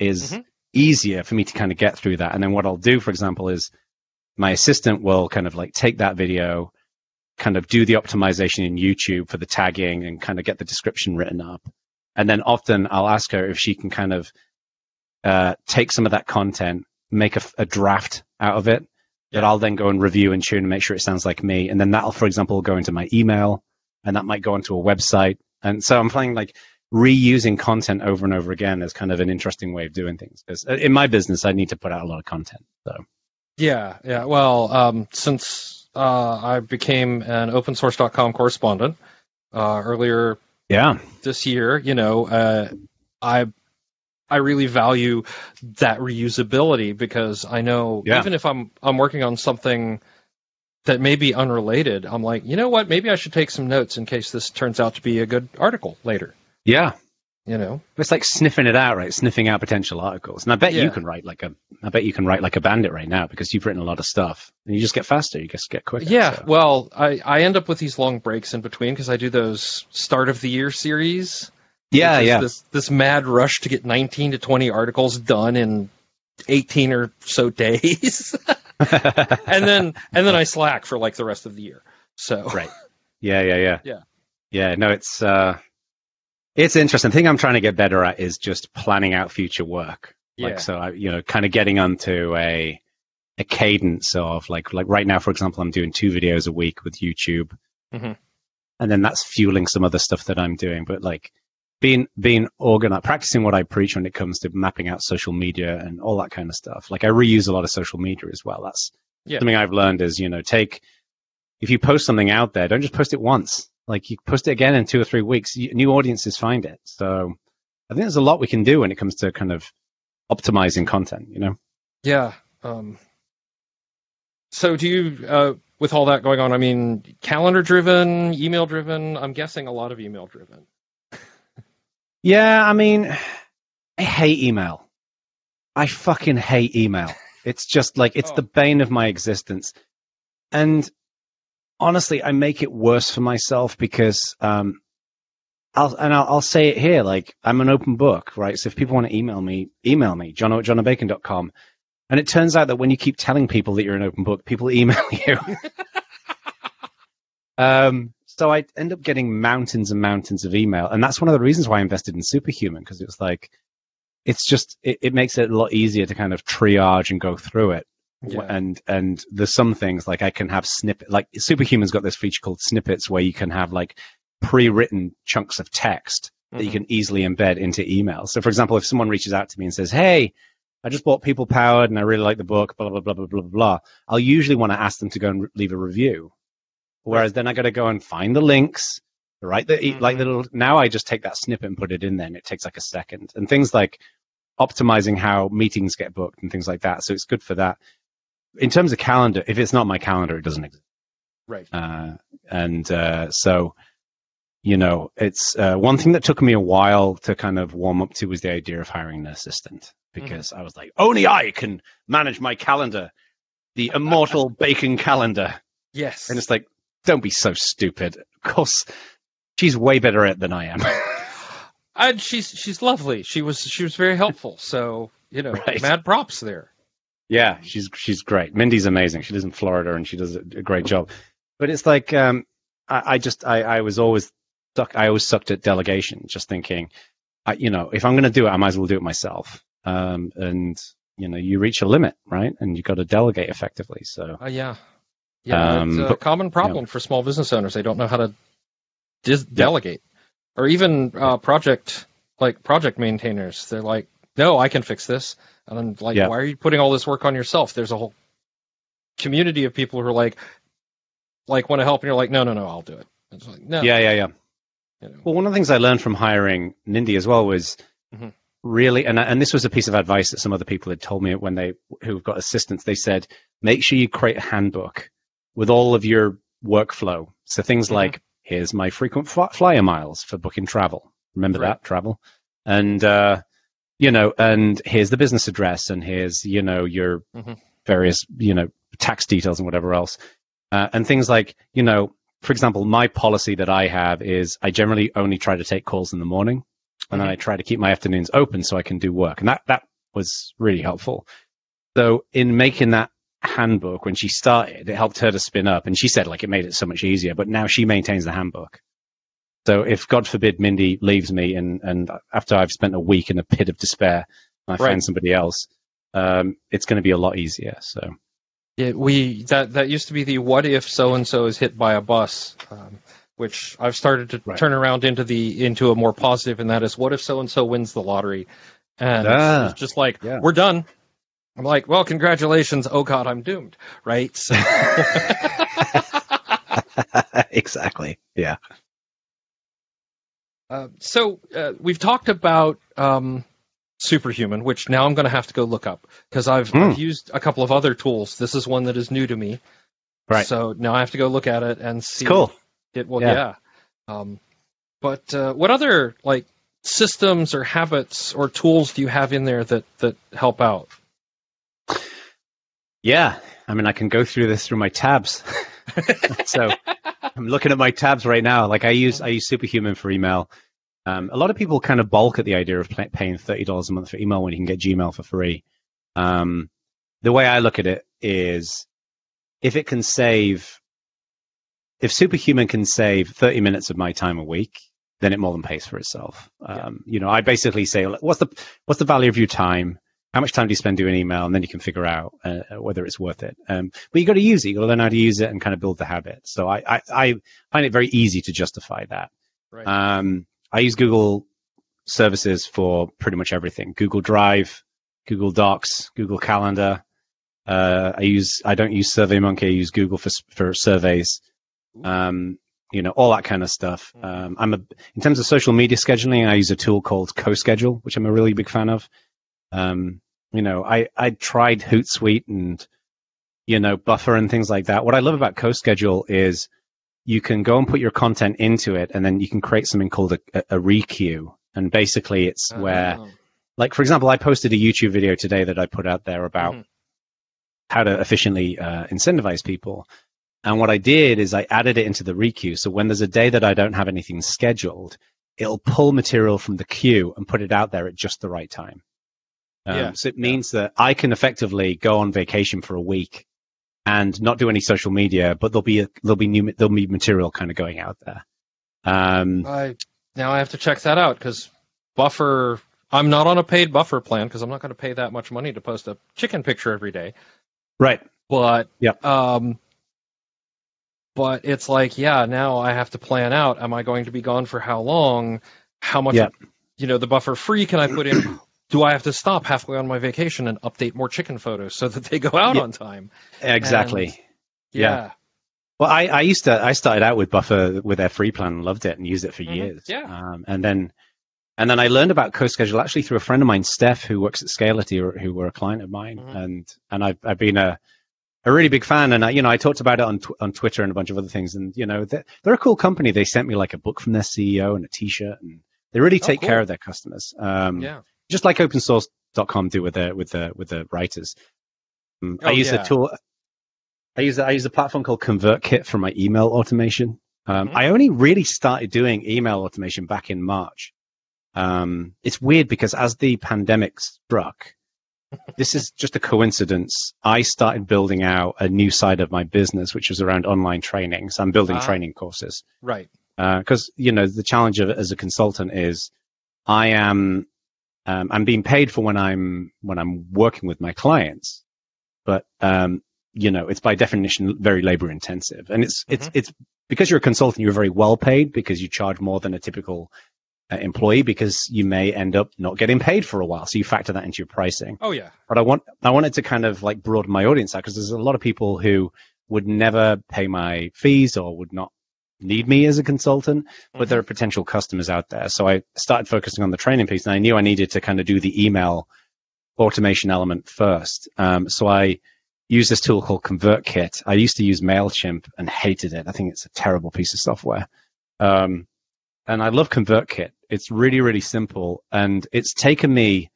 is Mhm. easier for me to kind of get through that. And then what I'll do, for example, is my assistant will kind of like take that video, kind of do the optimization in YouTube for the tagging and kind of get the description written up. And then often I'll ask her if she can kind of uh, take some of that content, make a draft out of it that I'll then go and review and tune and make sure it sounds like me. And then that'll, for example, go into my email and that might go onto a website. And so I'm playing like reusing content over and over again as kind of an interesting way of doing things. Because in my business, I need to put out a lot of content. So Yeah, yeah. Well, um, since uh, I became an opensource.com correspondent uh, earlier yeah, this year, you know, uh, I I really value that reusability because I know Yeah. even if I'm I'm working on something that may be unrelated, I'm like, you know what, maybe I should take some notes in case this turns out to be a good article later. yeah. You know, It's like sniffing it out, right? Sniffing out potential articles. And I bet Yeah. you can write like a, I bet you can write like a bandit right now because you've written a lot of stuff and you just get faster. You just get quicker. yeah. so. Well, I I end up with these long breaks in between because I do those start of the year series. yeah, yeah. This this mad rush to get 19 to 20 articles done in 18 or so days, and then and then I slack for like the rest of the year. So Right. Yeah, yeah, yeah. Yeah. Yeah, no, it's uh it's interesting. The thing I'm trying to get better at is just planning out future work. yeah, Like so I you know, kind of getting onto a a cadence of like like right now, for example, I'm doing two videos a week with YouTube. Mhm. And then that's fueling some other stuff that I'm doing. But like being being organized practicing what I preach when it comes to mapping out social media and all that kind of stuff. Like I reuse a lot of social media as well. That's Yeah. something I've learned is, you know, take if you post something out there, don't just post it once. Like you post it again in two or three weeks, new audiences find it. So I think there's a lot we can do when it comes to kind of optimizing content, you know? yeah. Um, so do you, uh, with all that going on? I mean, calendar driven, email driven. I'm guessing a lot of email driven. Yeah, I mean, I hate email. I fucking hate email. It's just like it's Oh. the bane of my existence. And honestly, I make it worse for myself because um I'll and I'll, I'll say it here, like I'm an open book, right? So if people want to email me, email me, jono at jonobacon.com. And it turns out that when you keep telling people that you're an open book, people email you. um, so I end up getting mountains and mountains of email, and that's one of the reasons why I invested in Superhuman because it was like, it's just it, it makes it a lot easier to kind of triage and go through it. Yeah. And and there's some things like I can have snippet like Superhuman's got this feature called snippets where you can have like pre-written chunks of text that you Mhm. can easily embed into email. So, for example, if someone reaches out to me and says, "Hey, I just bought People Powered and I really like the book," blah blah blah blah blah blah blah, I'll usually want to ask them to go and re- leave a review. Whereas then I got to go and find the links, right? the e like the little. Now I just take that snippet and put it in there, and it takes like a second. And things like optimizing how meetings get booked and things like that. So it's good for that. In terms of calendar, if it's not my calendar, it doesn't exist. Right. Uh, and uh, so, you know, it's uh, one thing that took me a while to kind of warm up to was the idea of hiring an assistant because I was like, only I can manage my calendar, the immortal bacon calendar. Yes. And it's like, don't be so stupid. Of course, she's way better at it than I am. and she's she's lovely. She was she was very helpful. So you know, Right. mad props there. Yeah, she's she's great. Mindy's amazing. She lives in Florida and she does a, a great job. But it's like um, I, I just I, I was always stuck. I always sucked at delegation, just thinking, I, you know, if I'm going to do it, I might as well do it myself. Um, and you know, you reach a limit, right? And you got to delegate effectively. So Uh, yeah, yeah. Um, it's a but- common problem for small business owners. They don't know how to dis- delegate, or even uh, project like project maintainers. They're like, no, I can fix this, and I'm like, Yeah. why are you putting all this work on yourself? There's a whole community of people who are like, like want to help, and you're like, no, no, no, I'll do it. It's like, no, yeah, yeah, yeah. you know. Well, one of the things I learned from hiring Mindy as well was Mhm. really, and and this was a piece of advice that some other people had told me when they who've got assistants. They said, make sure you create a handbook with all of your workflow. So things Mhm. like, here's my frequent fly- flyer miles for booking travel. Remember Right. that travel, and uh, you know, and here's the business address, and here's you know your Mhm. various you know tax details and whatever else, uh, and things like you know for example, my policy that I have is I generally only try to take calls in the morning, and then Mhm. I try to keep my afternoons open so I can do work, and that that was really helpful. So in making that handbook when she started, it helped her to spin up, and she said like it made it so much easier. But now she maintains the handbook. So if God forbid Mindy leaves me, and and after I've spent a week in a pit of despair, I Right. find somebody else, um, it's going to be a lot easier. So Yeah, we that that used to be the what if so and so is hit by a bus, um, which I've started to Right. turn around into the into a more positive, and that is what if so and so wins the lottery, and it's- Ah, it's just like yeah. we're done. I'm like, well, congratulations. Oh God, I'm doomed, right? So, exactly. Yeah. Uh, so uh, we've talked about um, Superhuman, which now I'm going to have to go look up because I've, Hmm. I've used a couple of other tools. This is one that is new to me, Right. So now I have to go look at it and see. It's cool. It well, Yeah. yeah. Um, but uh, what other like systems or habits or tools do you have in there that that help out? Yeah, I mean, I can go through this through my tabs. so I'm looking at my tabs right now. Like I use I use Superhuman for email. Um, a lot of people kind of balk at the idea of paying thirty dollars a month for email when you can get Gmail for free. Um, the way I look at it is, if it can save, if Superhuman can save thirty minutes of my time a week, then it more than pays for itself. Um, You know, I basically say, what's the what's the value of your time? How much time do you spend doing email? And then you can figure out uh, whether it's worth it. Um, but you got to use it. You got to learn how to use it and kind of build the habit. So I, I, I find it very easy to justify that. Right. Um, I use Google services for pretty much everything. Google Drive, Google Docs, Google Calendar. Uh, I use I don't use SurveyMonkey. I use Google for for surveys. Um, you know all that kind of stuff. Um, I'm a in terms of social media scheduling. I use a tool called CoSchedule, which I'm a really big fan of. Um, you know, I I tried Hootsuite and you know Buffer and things like that. What I love about CoSchedule is you can go and put your content into it, and then you can create something called a, a, a requeue. And basically, it's where Oh. like for example, I posted a YouTube video today that I put out there about Mhm. how to efficiently uh, incentivize people. And what I did is I added it into the requeue. So when there's a day that I don't have anything scheduled, it'll pull material from the queue and put it out there at just the right time. Um, Yeah. So it means that I can effectively go on vacation for a week and not do any social media, but there'll be a, there'll be new there'll be material kind of going out there. Um, I now I have to check that out because Buffer. I'm not on a paid Buffer plan because I'm not going to pay that much money to post a chicken picture every day. right. But Yep. um, but it's like yeah, now I have to plan out. Am I going to be gone for how long? How much? Yep. You know, the Buffer free can I put in? Do I have to stop halfway on my vacation and update more chicken photos so that they go out Yeah. on time? Exactly. And- Yeah. Yeah. Well, I, I used to, I started out with Buffer with their free plan and loved it and used it for Mhm. years. Yeah. Um, and then, and then I learned about CoSchedule actually through a friend of mine, Steph, who works at Scality, or who were a client of mine. Mhm. And, and I've, I've been a, a really big fan. And I, you know, I talked about it on, tw- on Twitter and a bunch of other things. And, you know, they're, they're a cool company. They sent me like a book from their CEO and a t-shirt and they really Oh, take cool. care of their customers. Um, Yeah. Just like opensource.com do with the with the with the writers. Um, I Oh, use yeah. a tool. I use I use a platform called ConvertKit for my email automation. Um, Mhm. I only really started doing email automation back in March. Um, it's weird because as the pandemic struck, this is just a coincidence. I started building out a new side of my business, which was around online training. So I'm building Ah. training courses Right. because you know the challenge of it as a consultant is I am um, I'm being paid for when I'm when I'm working with my clients, but um, you know it's by definition very labor intensive, and it's it's it's because you're a consultant you're very well paid because you charge more than a typical uh, employee because you may end up not getting paid for a while, so you factor that into your pricing. Oh yeah. but I want I wanted to kind of like broaden my audience out because there's a lot of people who would never pay my fees or would not need me as a consultant, but there are potential customers out there. So I started focusing on the training piece, and I knew I needed to kind of do the email automation element first. Um, so I used this tool called ConvertKit. I used to use Mailchimp and hated it. I think it's a terrible piece of software. Um, and I love ConvertKit. It's really really simple, and it's taken me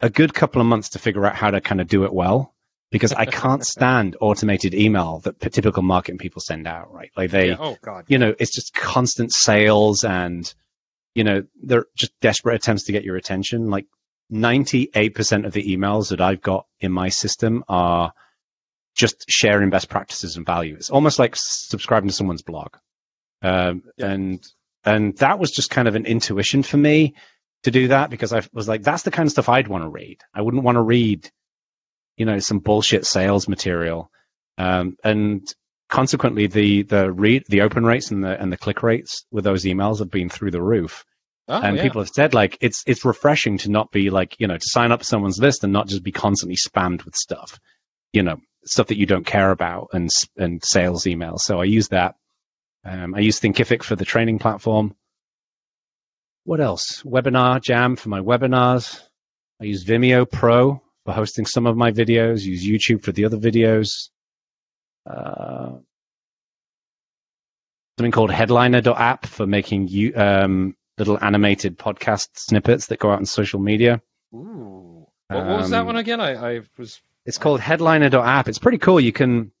a good couple of months to figure out how to kind of do it well because I can't stand automated email that typical marketing people send out, right? Like they, Yeah. Oh god. you know, it's just constant sales and, you know, they're just desperate attempts to get your attention. Like 98% of the emails that I've got in my system are just sharing best practices and value. It's almost like subscribing to someone's blog. Um, Yeah. and, and that was just kind of an intuition for me to do that because I was like, that's the kind of stuff I'd want to read. I wouldn't want to read, you know, some bullshit sales material. Um, and consequently, the, the read, the open rates and the, and the click rates with those emails have been through the roof. Oh, and yeah. people have said like, it's, it's refreshing to not be like, you know, to sign up someone's list and not just be constantly spammed with stuff, you know, stuff that you don't care about and, and sales emails. So I use that. Um, I use Thinkific for the training platform. What else? Webinar Jam for my webinars. I use Vimeo Pro for hosting some of my videos. Use YouTube for the other videos. Uh, something called Headliner.app for making you, um, little animated podcast snippets that go out on social media. Ooh. What, what was that Um, one again? I, I was. It's called Headliner.app. It's pretty cool. You can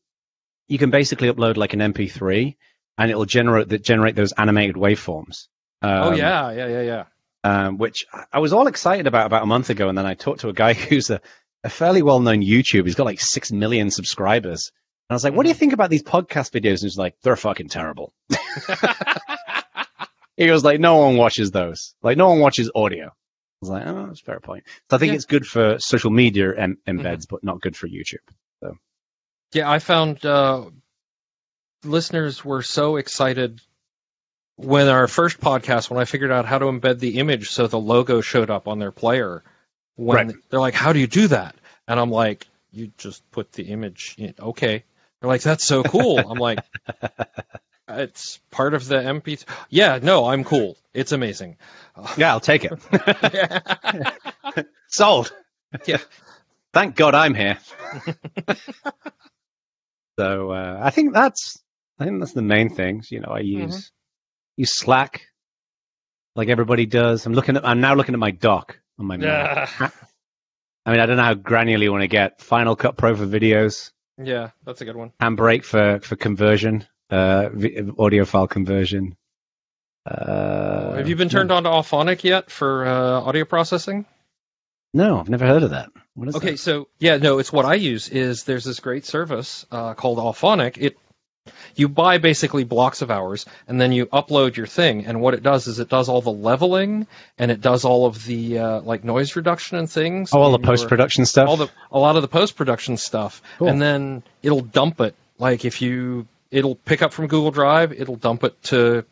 you can basically upload like an MP3 and it'll generate that generate those animated waveforms. Um, oh yeah, yeah, yeah, yeah. um, which I was all excited about about a month ago, and then I talked to a guy who's a, a fairly well known YouTuber. He's got like six million subscribers, and I was like, "What do you think about these podcast videos?" And he's like, "They're fucking terrible." he goes like, "No one watches those. Like, no one watches audio." I was like, "Oh, that's a fair point." So I think Yeah. it's good for social media em- embeds, but not good for YouTube. So. Yeah, I found uh, listeners were so excited when our first podcast, when I figured out how to embed the image so the logo showed up on their player. When Right. they're like, "How do you do that?" And I'm like, "You just put the image in." Okay. They're like, "That's so cool." I'm like, "It's part of the MP." Yeah, no, I'm cool. It's amazing. Yeah, I'll take it. Sold. Yeah. Thank God I'm here. so uh, I think that's I think that's the main things. You know, I Mm-hmm. use use Slack like everybody does. I'm looking at I'm now looking at my doc on my Mac. I mean, I don't know how granular you want to get. Final Cut Pro for videos, Yeah, that's a good one. Handbrake for for conversion, uh, audio file conversion. Uh, Have you been turned on to Auphonic yet for uh, audio processing? No, I've never heard of that. What is Okay, that? so yeah, no, it's what I use. Is there's this great service uh, called Auphonic. It you buy basically blocks of hours, and then you upload your thing. And what it does is it does all the leveling, and it does all of the uh, like noise reduction and things. Oh, all the post production stuff. all the a lot of the post production stuff, Cool. and then it'll dump it. Like if you, it'll pick up from Google Drive, it'll dump it to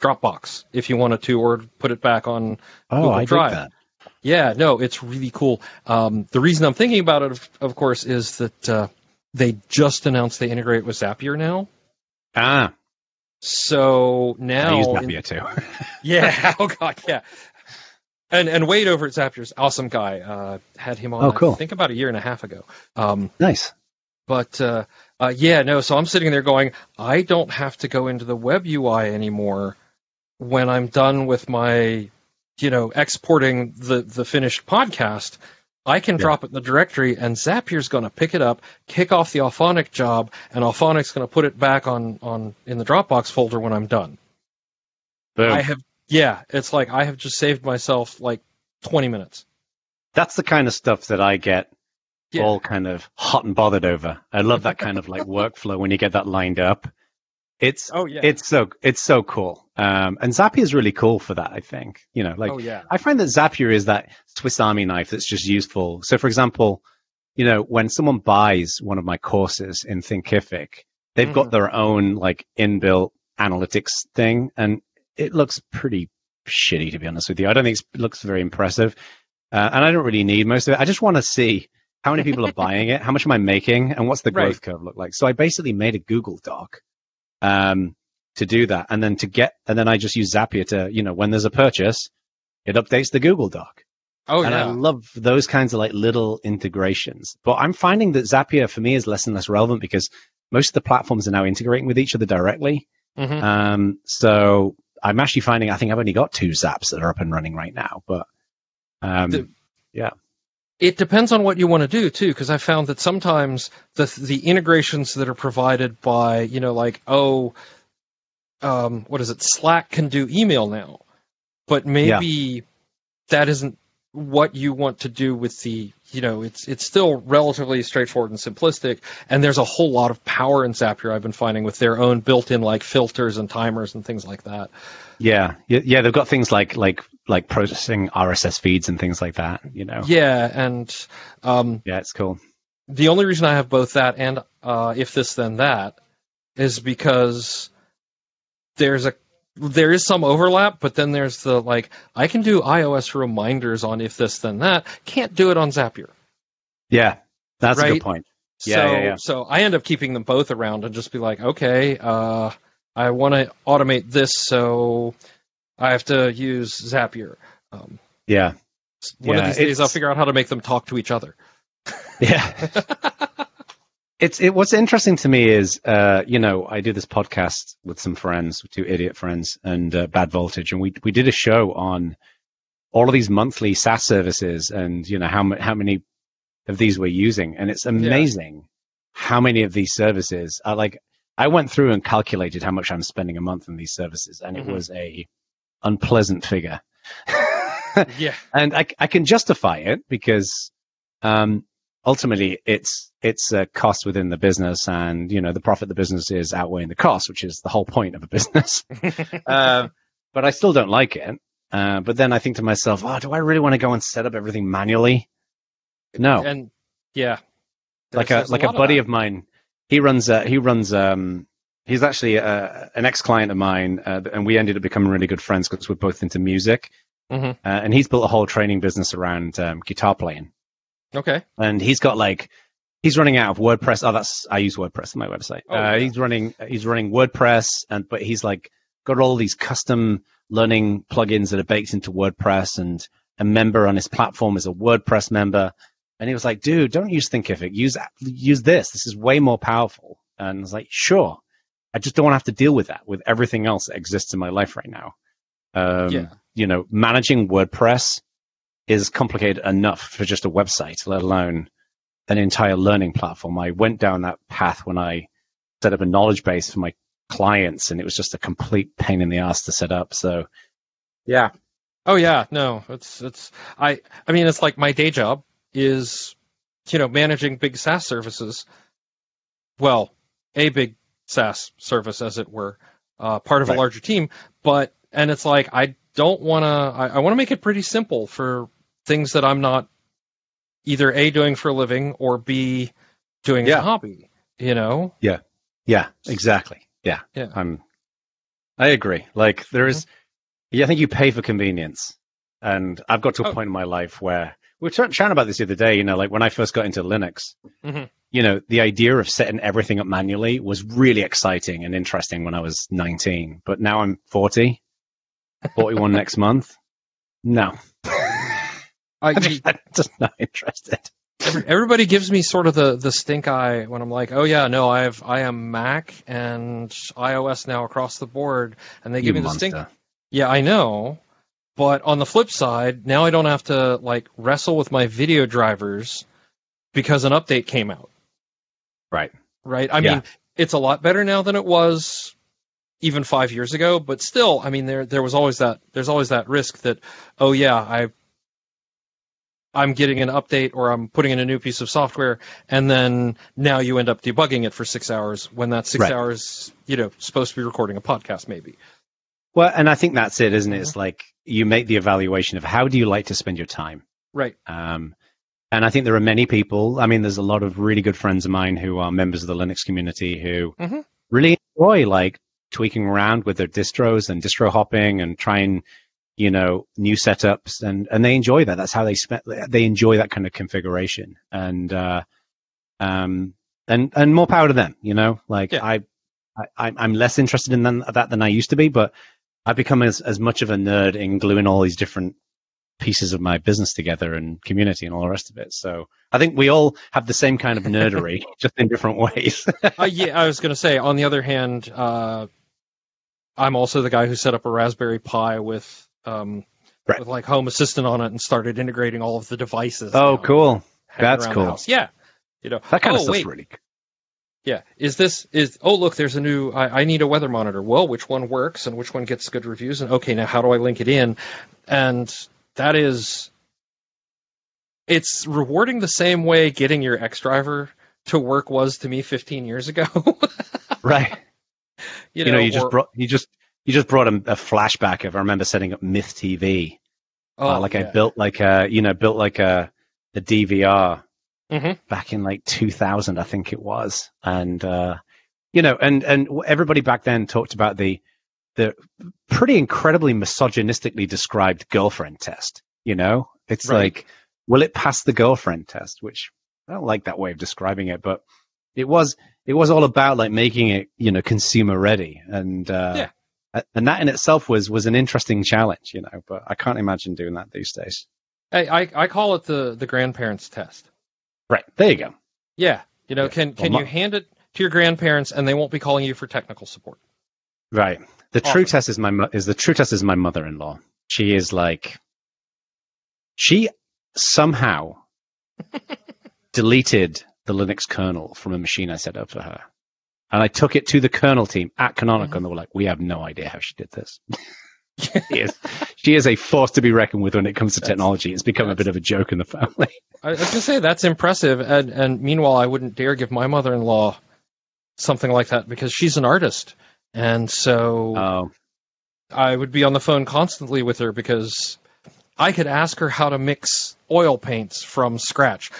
Dropbox if you wanted to, or put it back on oh, Google I Drive. that. yeah, no, it's really cool. Um, the reason I'm thinking about it, of, of course, is that uh, they just announced they integrate with Zapier now. Ah, So now, I use in- Zapier too. yeah, oh god, yeah. And and Wade over at Zapier's awesome guy. Uh, had him on, Oh, cool. I think about a year and a half ago. Um, nice. but uh, uh, yeah, no. So I'm sitting there going, I don't have to go into the web UI anymore when I'm done with my, you know, exporting the the finished podcast. I can Yeah. drop it in the directory, and Zapier's going to pick it up, kick off the Auphonic job, and Auphonic's going to put it back on on in the Dropbox folder when I'm done. Boom. I have, yeah, it's like I have just saved myself like 20 minutes. That's the kind of stuff that I get Yeah. all kind of hot and bothered over. I love that kind of like workflow when you get that lined up. It's Oh yeah, it's so it's so cool. Um, and Zapier is really cool for that. I think you know, like oh yeah, I find that Zapier is that Swiss Army knife that's just useful. So, for example, you know, when someone buys one of my courses in Thinkific, they've got Mhm. their own like inbuilt analytics thing, and it looks pretty shitty to be honest with you. I don't think it looks very impressive, uh, and I don't really need most of it. I just want to see how many people are buying it, how much am I making, and what's the Right. growth curve look like. So, I basically made a Google Doc. Um, to do that, and then to get, and then I just use Zapier to, you know, when there's a purchase, it updates the Google Doc. oh yeah. and I love those kinds of like little integrations. But I'm finding that Zapier for me is less and less relevant because most of the platforms are now integrating with each other directly. Mhm. Um, so I'm actually finding I think I've only got two Zaps that are up and running right now. But um, The- yeah, It depends on what you want to do too, because I found that sometimes the the integrations that are provided by you know like oh, um, what is it? Slack can do email now, but maybe that isn't what you want to do with the you know it's it's still relatively straightforward and simplistic, and there's a whole lot of power in Zapier I've been finding with their own built-in like filters and timers and things like that. yeah, yeah, yeah. They've got things like like like processing RSS feeds and things like that. You know, Yeah, and um, yeah, it's cool. the only reason I have both that and uh, if this then that is because there's a there is some overlap, but then there's the like I can do iOS reminders on if this then that. Can't do it on Zapier. Yeah, that's a good point. So Yeah, yeah, yeah. so I end up keeping them both around and just be like, okay, uh, I want to automate this, so I have to use Zapier. Um, Yeah, one of these days, I'll figure out how to make them talk to each other. Yeah. it's it, what's interesting to me is uh, you know I do this podcast with some friends, with two idiot friends, and uh, Bad Voltage, and we we did a show on all of these monthly SaaS services, and you know how how many of these we're using, and it's amazing how many of these services are like. I went through and calculated how much I'm spending a month on these services, and Mhm. it was a unpleasant figure. yeah, and I, I can justify it because um, ultimately it's it's a cost within the business, and you know the profit of the business is outweighing the cost, which is the whole point of a business. uh, but I still don't like it. Uh, but then I think to myself, oh, do I really want to go and set up everything manually? No, and yeah, like There's- a like a buddy that. of mine. He runs uh, he runs um he's actually uh, an ex client of mine, uh, and we ended up becoming really good friends because we're both into music. Mhm. Uh, and he's built a whole training business around um, guitar playing. Okay. and he's got like he's running out of WordPress. Oh, that's I use WordPress on my website. Oh, uh, yeah. He's running he's running WordPress, and but he's like got all these custom learning plugins that are baked into WordPress, and a member on his platform is a WordPress member. And he was like, "Dude, don't use Thinkific. Use use this. This is way more powerful." And I was like, "Sure." I just don't want to have to deal with that with everything else that exists in my life right now. Um, Yeah. You know, managing WordPress is complicated enough for just a website, let alone an entire learning platform. I went down that path when I set up a knowledge base for my clients, and it was just a complete pain in the ass to set up. So, yeah, Oh yeah, no, it's it's I I mean it's like my day job is you know managing big SaaS services. Well, a big SaaS service as it were, uh, part of Right. a larger team, but and it's like I don't want to I, I want to make it pretty simple for things that I'm not either a doing for a living or b doing as a hobby. You know, Yeah. yeah, exactly. Yeah, Yeah. I'm. I agree. Like there is- yeah, I think you pay for convenience, and I've got to a Oh. point in my life where we were ch- chatting about this the other day. You know, like when I first got into Linux, Mhm. you know, the idea of setting everything up manually was really exciting and interesting when I was 19. But now I'm 40, 41 next month. No, I, I'm just, I'm just not interested. Everybody gives me sort of the, the stink eye when I'm like, oh yeah, no, I have I am Mac and iOS now across the board, and they You give me the stink. Yeah, I know, but on the flip side, now I don't have to like wrestle with my video drivers because an update came out. Right. Right. I Yeah. mean, it's a lot better now than it was even five years ago, but still, I mean, there there was always that there's always that risk that, oh yeah, I I'm getting an update or I'm putting in a new piece of software, and then now you end up debugging it for six hours when that six Right. hours, you know, supposed to be recording a podcast, maybe. Well, and I think that's it, isn't it? Mm-hmm. It's like you make the evaluation of how do you like to spend your time. Right. Um, and I think there are many people. I mean, there's a lot of really good friends of mine who are members of the Linux community who Mhm. really enjoy like tweaking around with their distros and distro hopping and trying, you know, new setups, and and they enjoy that. That's how they spend. They enjoy that kind of configuration, and uh, um, and and more power to them. You know, like Yeah. I, I, I'm- I'm less interested in that than I used to be, but I've become as as much of a nerd in gluing all these different pieces of my business together and community and all the rest of it. So I think we all have the same kind of nerdery, just in different ways. uh, yeah, I was going to say. On the other hand, uh, I'm also the guy who set up a Raspberry Pi with um, Right. with like Home Assistant on it and started integrating all of the devices. oh, cool. That's cool. Yeah, you know That kind oh, of stuff's wait, really cool. Yeah. Is this is? Oh, look, there's a new. I, I need a weather monitor. Well, which one works and which one gets good reviews? And okay, now how do I link it in? And that is, it's rewarding the same way getting your X driver to work was to me 15 years ago. Right. you You know, you or- just brought you just you just brought a, a flashback of I remember setting up Myth TV. oh, Uh, like I built like a you know built like a a DVR Mhm. back in like 2000 I think it was and uh you know and and everybody back then talked about the the pretty incredibly misogynistically described girlfriend test you know it's Right. like will it pass the girlfriend test which I don't like that way of describing it but it was it was all about like making it you know consumer ready and uh Yeah. and that in itself was was an interesting challenge you know but I can't imagine doing that these days Hey, I, I call it the, the grandparents test. Right there you go Yeah. You know, Yeah. can can Well, you my- hand it to your grandparents and they won't be calling you for technical support? Right. The Awesome. true test is my mo- is the true test is my mother-in-law. She is like she somehow deleted the Linux kernel from a machine I set up for her. And I took it to the kernel team at Canonical Mm-hmm. and they were like, we have no idea how she did this. she, is, she is a force to be reckoned with when it comes to That's- technology. It's become a bit of a joke in the family. I, I was gonna say that's impressive, and and meanwhile, I wouldn't dare give my mother-in-law something like that because she's an artist, and so Oh, I would be on the phone constantly with her because I could ask her how to mix oil paints from scratch.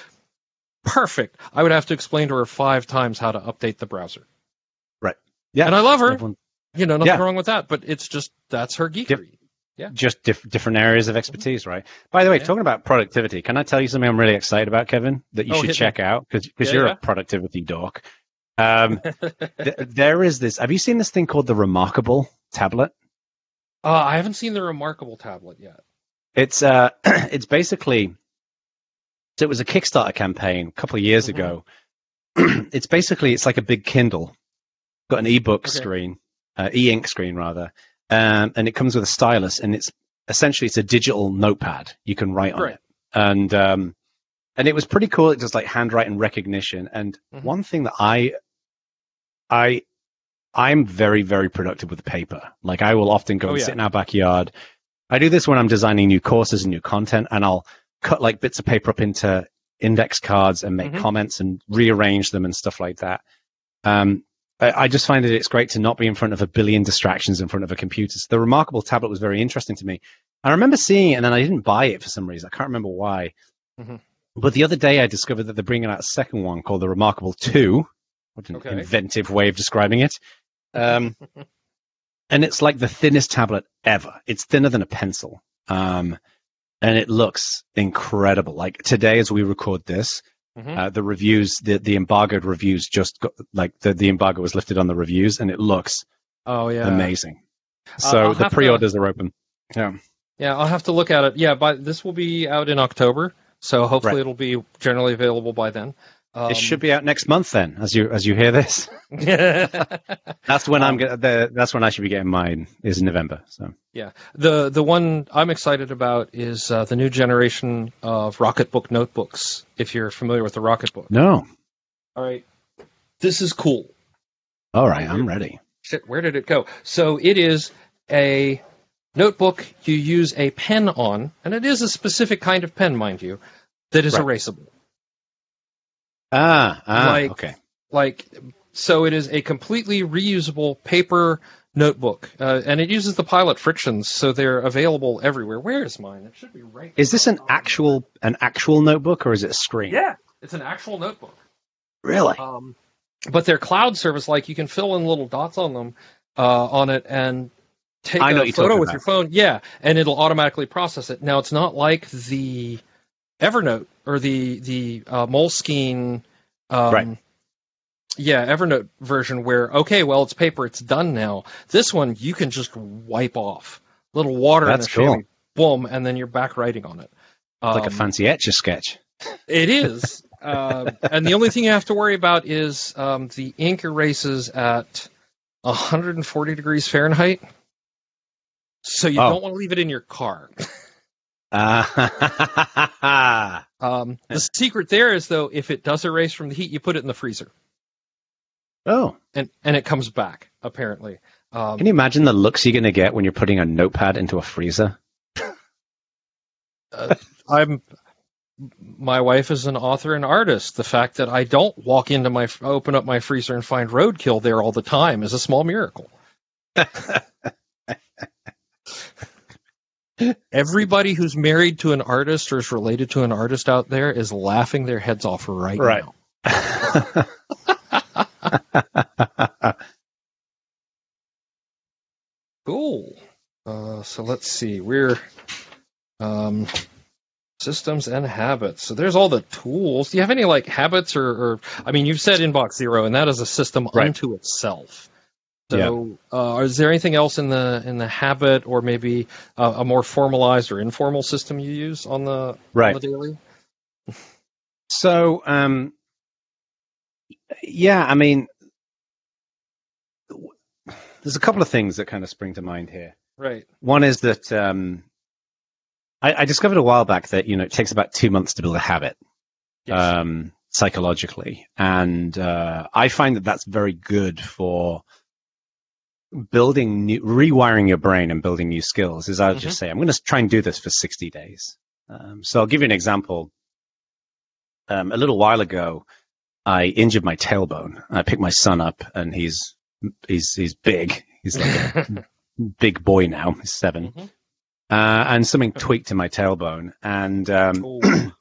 Perfect. I would have to explain to her five times how to update the browser. Right. Yeah. And I love her. Everyone- You know, nothing Yeah. wrong with that, but it's just that's her geekery. Yeah. Just diff- different areas of expertise, right? By the way, Yeah. talking about productivity, can I tell you something I'm really excited about, Kevin, that you Oh, should hit me. check out because Yeah, you're a productivity dork. Um, th- there is this. Have you seen this thing called the Remarkable tablet? Uh, I haven't seen the remarkable tablet yet. It's uh, it's basically. So it was a Kickstarter campaign a couple of years Mhm. ago. it's basically it's like a big Kindle, got an ebook Okay. screen, uh, e-ink screen rather, um, and it comes with a stylus, and it's essentially it's a digital notepad you can write on Right. it, and um, and it was pretty cool. It does like handwriting recognition. And Mhm. one thing that I I I'm very very productive with paper. Like I will often go Oh, and yeah. sit in our backyard. I do this when I'm designing new courses and new content, and I'll cut like bits of paper up into index cards and make Mhm. comments and rearrange them and stuff like that. Um, I, just find that it's great to not be in front of a billion distractions in front of a computer. So the remarkable tablet was very interesting to me. I remember seeing it and then I didn't buy it for some reason. I can't remember why. Mhm. But the other day I discovered that they're bringing out a second one called the Remarkable 2. What an Okay. inventive way of describing it. Um, and it's like the thinnest tablet ever. It's thinner than a pencil. Um, and it looks incredible. Like today, as we record this, Mhm. uh, the reviews, the, the embargoed reviews just got, like the, the embargo was lifted on the reviews and it looks Oh yeah, amazing. So I'll the pre-orders are open. Yeah. Yeah, I'll have to look at it. Yeah, but this will be out in October, so hopefully Right. it'll be generally available by then. Um, it should be out next month then, as you as you hear this. That's when I'm Um, the, that's when I should be getting mine is November. So yeah, the the one I'm excited about is uh, the new generation of Rocketbook notebooks. If you're familiar with the Rocketbook, no, all right, this is cool. all right, I'm ready. Shit, where did it go? So it is a notebook you use a pen on, and it is a specific kind of pen, mind you, that is Right. erasable. Ah, ah Like- okay. like so it is a completely reusable paper notebook uh, and it uses the Pilot FriXions so their available everywhere where is mine it should be right Is this an actual an actual notebook or is it a screen? yeah it's an actual notebook Really? um, but they're cloud service like you can fill in little dots on them uh, on it and take a photo with about. your phone yeah and it'll automatically process it now it's not like the evernote or the the uh, moleskine um, Right. yeah evernote version where okay well it's paper it's done now this one you can just wipe off little water That's in a cool. chamois, boom and then you're back writing on it like a Um, fancy etch a sketch. it is. uh, and the only thing you have to worry about is um, the ink erases at 140 degrees Fahrenheit. So you Oh. don't want to leave it in your car. Ah, Um, the secret there is, though, if it does erase from the heat, you put it in the freezer. oh, And, and it comes back, apparently. Um, can you imagine the looks you're going to get when you're putting a notepad into a freezer? I'm my wife is an author and artist. The fact that I don't walk into my open up my freezer and find roadkill there all the time is a small miracle. Everybody who's married to an artist or is related to an artist out there is laughing their heads off right, Right. now. Cool. Uh, so let's see. We're um, systems and habits. So there's all the tools. Do you have any like habits or, or I mean, you've said Inbox Zero, and that is a system Right. unto itself. So, uh, is there anything else in the in the habit, or maybe uh, a more formalized or informal system you use on the right. on the daily? So, um, yeah, I mean, there's a couple of things that kind of spring to mind here. Right. One is that um, I, I discovered a while back that you know it takes about two months to build a habit Yes. um, psychologically, and uh, I find that that's very good for building new, rewiring your brain and building new skills. Is I'll Mhm. just say I'm going to try and do this for 60 days. Um, so I'll give you an example. Um, a little while ago, I injured my tailbone. I picked my son up, and he's he's he's big. He's like a big boy now. He's 7 Mhm. uh, and something tweaked in my tailbone, and um,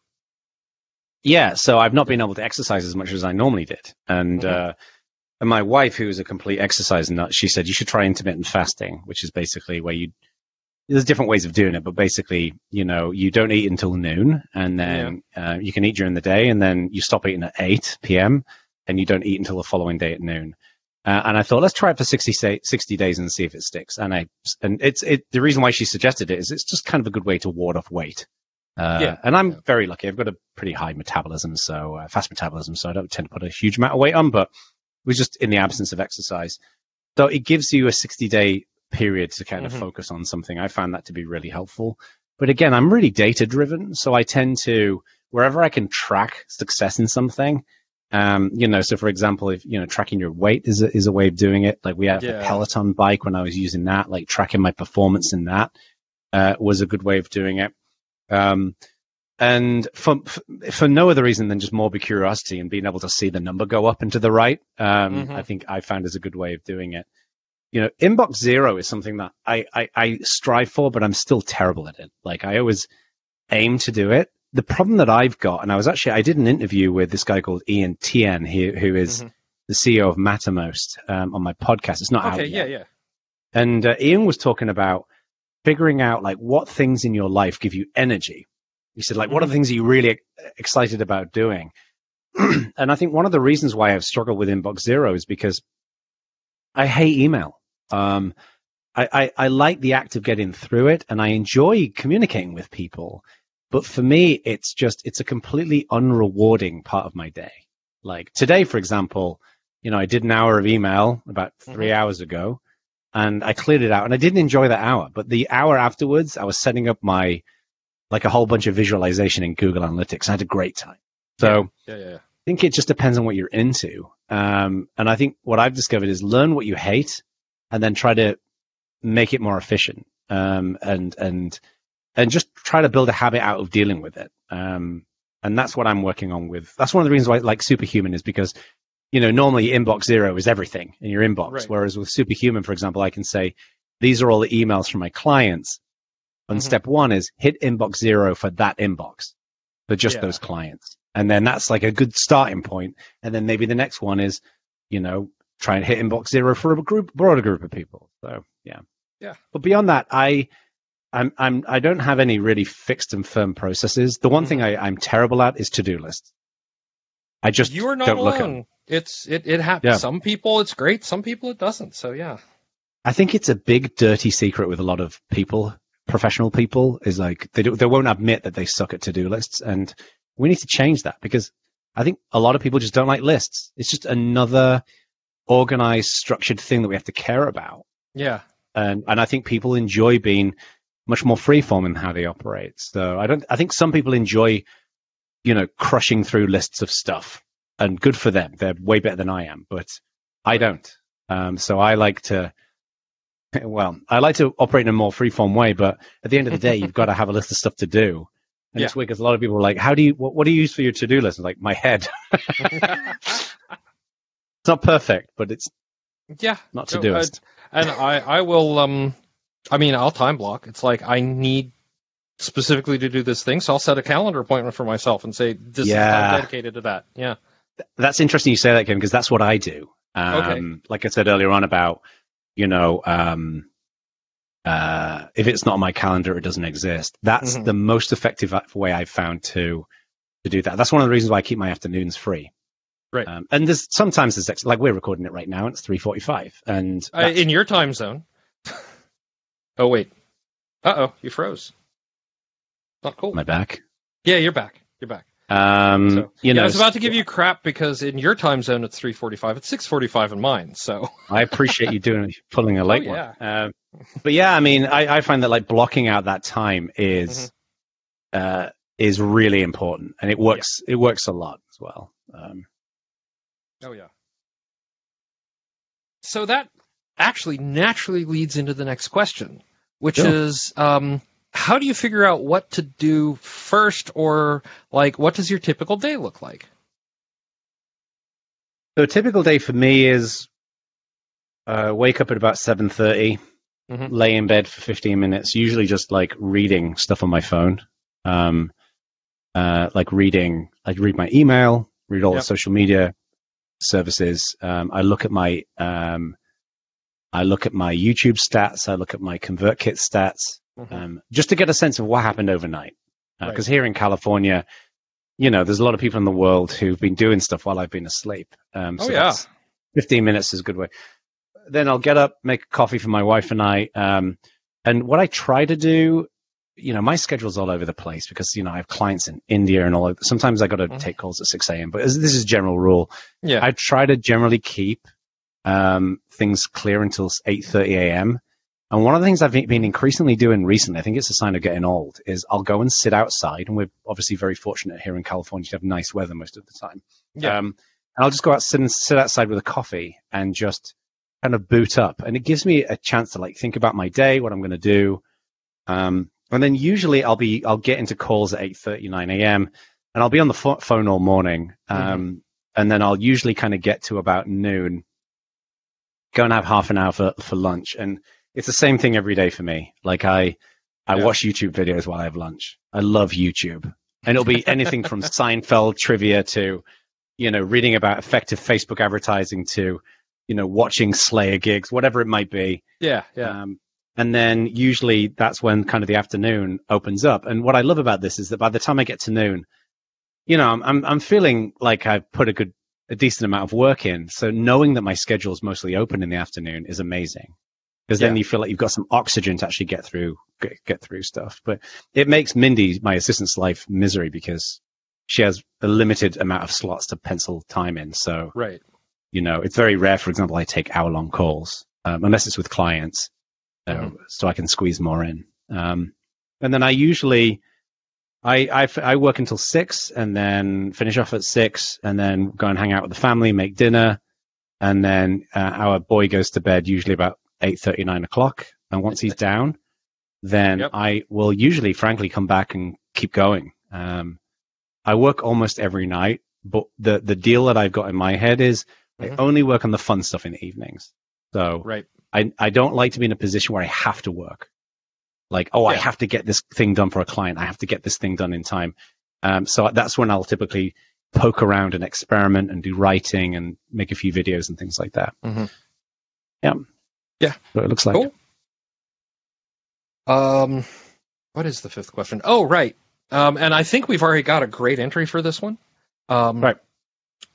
yeah, so I've not been able to exercise as much as I normally did. And, Mhm. uh, and my wife, who is a complete exercise nut, she said you should try intermittent fasting, which is basically where you, there's different ways of doing it, but basically, you know, you don't eat until noon and then, uh, you can eat during the day and then you stop eating at 8 p.m. and you don't eat until the following day at noon. Uh, and I thought, let's try it for 60, sa- 60 days and see if it sticks. And I, and it's, it, the reason why she suggested it is it's just kind of a good way to ward off weight. Uh, Yeah. and I'm Yeah. very lucky. I've got a pretty high metabolism, so uh, fast metabolism, so I don't tend to put a huge amount of weight on, but was just in the absence of exercise. So it gives you a 60 day period to kind Mhm. of focus on something. I found that to be really helpful. But again, I'm really data driven, so I tend to wherever I can track success in something. Um, you know, so for example, if you know tracking your weight is a, is a way of doing it. Like we had Yeah. a Peloton bike when I was using that, like tracking my performance in that uh, was a good way of doing it. Um, and for for no other reason than just morbid curiosity and being able to see the number go up and to the right, um, Mhm. I think I found is a good way of doing it. You know, inbox zero is something that I, I, I strive for, but I'm still terrible at it. Like I always aim to do it. The problem that I've got, and I was actually I did an interview with this guy called Ian Tien, who, who is Mhm. the CEO of Mattermost um, on my podcast. It's not out Okay, yet. yeah, yeah. And uh, Ian was talking about figuring out like what things in your life give you energy. He said, like, what are the mm-hmm. things are you really uh, excited about doing? and I think one of the reasons why I've struggled with Inbox Zero is because I hate email. Um, I, I, I like the act of getting through it and I enjoy communicating with people. But for me, it's just, it's a completely unrewarding part of my day. Like today, for example, you know, I did an hour of email about 3 mm-hmm. hours ago and I cleared it out and I didn't enjoy that hour. But the hour afterwards, I was setting up my, like a whole bunch of visualization in Google Analytics. I had a great time. So Yeah, yeah, yeah. I think it just depends on what you're into. Um, and I think what I've discovered is learn what you hate and then try to make it more efficient. Um, and, and, and just try to build a habit out of dealing with it. Um, and that's what I'm working on with, that's one of the reasons why I like Superhuman is because, you know, normally inbox zero is everything in your inbox. Right. Whereas with Superhuman, for example, I can say, these are all the emails from my clients. And Mhm. step one is hit inbox zero for that inbox, for just Yeah. those clients. And then that's like a good starting point. And then maybe the next one is, you know, try and hit inbox zero for a group, broader group of people. So yeah. Yeah. But beyond that, I, I'm, I'm, I don't have any really fixed and firm processes. The one thing Mm-hmm. I, I'm terrible at is to-do lists. I just you are not don't look at them. alone. It's it it happens. Yeah. Some people it's great. Some people it doesn't. So yeah. I think it's a big dirty secret with a lot of people, professional people, is like they do, they won't admit that they suck at to-do lists, and we need to change that because I think a lot of people just don't like lists. It's just another organized, structured thing that we have to care about, Yeah. and and I think people enjoy being much more freeform in how they operate. So I don't. I think some people enjoy, you know, crushing through lists of stuff, and good for them. They're way better than I am, but I don't. Um, so I like to well, I like to operate in a more freeform way, but at the end of the day, you've got to have a list of stuff to do. And Yeah. it's weird because a lot of people are like, how do you, what, what do you use for your to-do list? I'm like, my head. it's not perfect, but it's yeah. not to-do uh, list. and I I will um I mean I'll time block. It's like I need specifically to do this thing, so I'll set a calendar appointment for myself and say this is Yeah. time dedicated to that. Yeah. That's interesting you say that, Kim, because that's what I do. Um, Okay. Like I said earlier on about, you know, um, uh, if it's not on my calendar, it doesn't exist. That's Mhm. the most effective way I've found to to do that. That's one of the reasons why I keep my afternoons free. Right. Um, and there's sometimes there's ex- like we're recording it right now, and it's three forty-five, and Uh, in your time zone. oh wait. Uh oh, you froze. Not cool. my back. Yeah, you're back. You're back. Um, So, you yeah, know, I was about to give you crap because in your time zone it's 3:45. It's 6:45 in mine. So I appreciate you doing pulling a late Oh, one. Um, but yeah, I mean, I, I find that like blocking out that time is Mm-hmm. uh, is really important, and it works. It works a lot as well. Um, Oh yeah. So that actually naturally leads into the next question, which Sure. is um, how do you figure out what to do first, or like what does your typical day look like? so a typical day for me is uh, wake up at about seven Mhm. lay in bed for fifteen minutes, usually just like reading stuff on my phone. Um, uh, like reading, I read my email, read all Yep. the social media services. Um, I look at my um, I look at my YouTube stats. I look at my ConvertKit stats, um, just to get a sense of what happened overnight. Because Right. here in California, you know, there's a lot of people in the world who've been doing stuff while I've been asleep. Um, Oh, yeah. 15 minutes is a good way. Then I'll get up, make coffee for my wife and I. Um, and what I try to do, you know, my schedule's all over the place because, you know, I have clients in India and all. Of, sometimes I got to Mhm. take calls at 6 a.m., but this is a general rule. Yeah. I try to generally keep um, things clear until 8:30 a.m. And one of the things I've been increasingly doing recently, I think it's a sign of getting old, is I'll go and sit outside, and we're obviously very fortunate here in California to have nice weather most of the time. Yeah. Um, and I'll just go out sit and sit outside with a coffee and just kind of boot up, and it gives me a chance to like think about my day, what I'm going to do, um, and then usually I'll be I'll get into calls at eight thirty nine a.m. and I'll be on the pho- phone all morning, um, and then I'll usually kind of get to about noon, go and have half an hour for for lunch, and it's the same thing every day for me. Like I I Yeah. watch YouTube videos while I have lunch. I love YouTube, and it'll be anything from Seinfeld trivia to you know reading about effective Facebook advertising to you know watching Slayer gigs, whatever it might be. Yeah, yeah. Um, and then usually that's when kind of the afternoon opens up. And what I love about this is that by the time I get to noon, you know, I'm I'm, I'm feeling like I've put a good, a decent amount of work in. So knowing that my schedule is mostly open in the afternoon is amazing, because then Yeah. you feel like you've got some oxygen to actually get through get, get through stuff. But it makes Mindy, my assistant's life misery because she has a limited amount of slots to pencil time in. So right. you know, it's very rare, for example, I take hour long calls, um, unless it's with clients, uh, Mhm. so I can squeeze more in. Um, and then I usually, I I work until six and then finish off at six and then go and hang out with the family, make dinner. And then uh, our boy goes to bed usually about eight thirty, nine o'clock. And once he's down, then Yep. I will usually, frankly, come back and keep going. Um, I work almost every night, but the, the deal that I've got in my head is I Mhm. only work on the fun stuff in the evenings. So Right. I, I don't like to be in a position where I have to work. Like, oh, I have to get this thing done for a client. I have to get this thing done in time. Um, so that's when I'll typically poke around and experiment and do writing and make a few videos and things like that. Mhm. Yeah. Yeah. So it looks like. Cool. Um, what is the fifth question? Oh, right. Um, and I think we've already got a great entry for this one. Um, Right.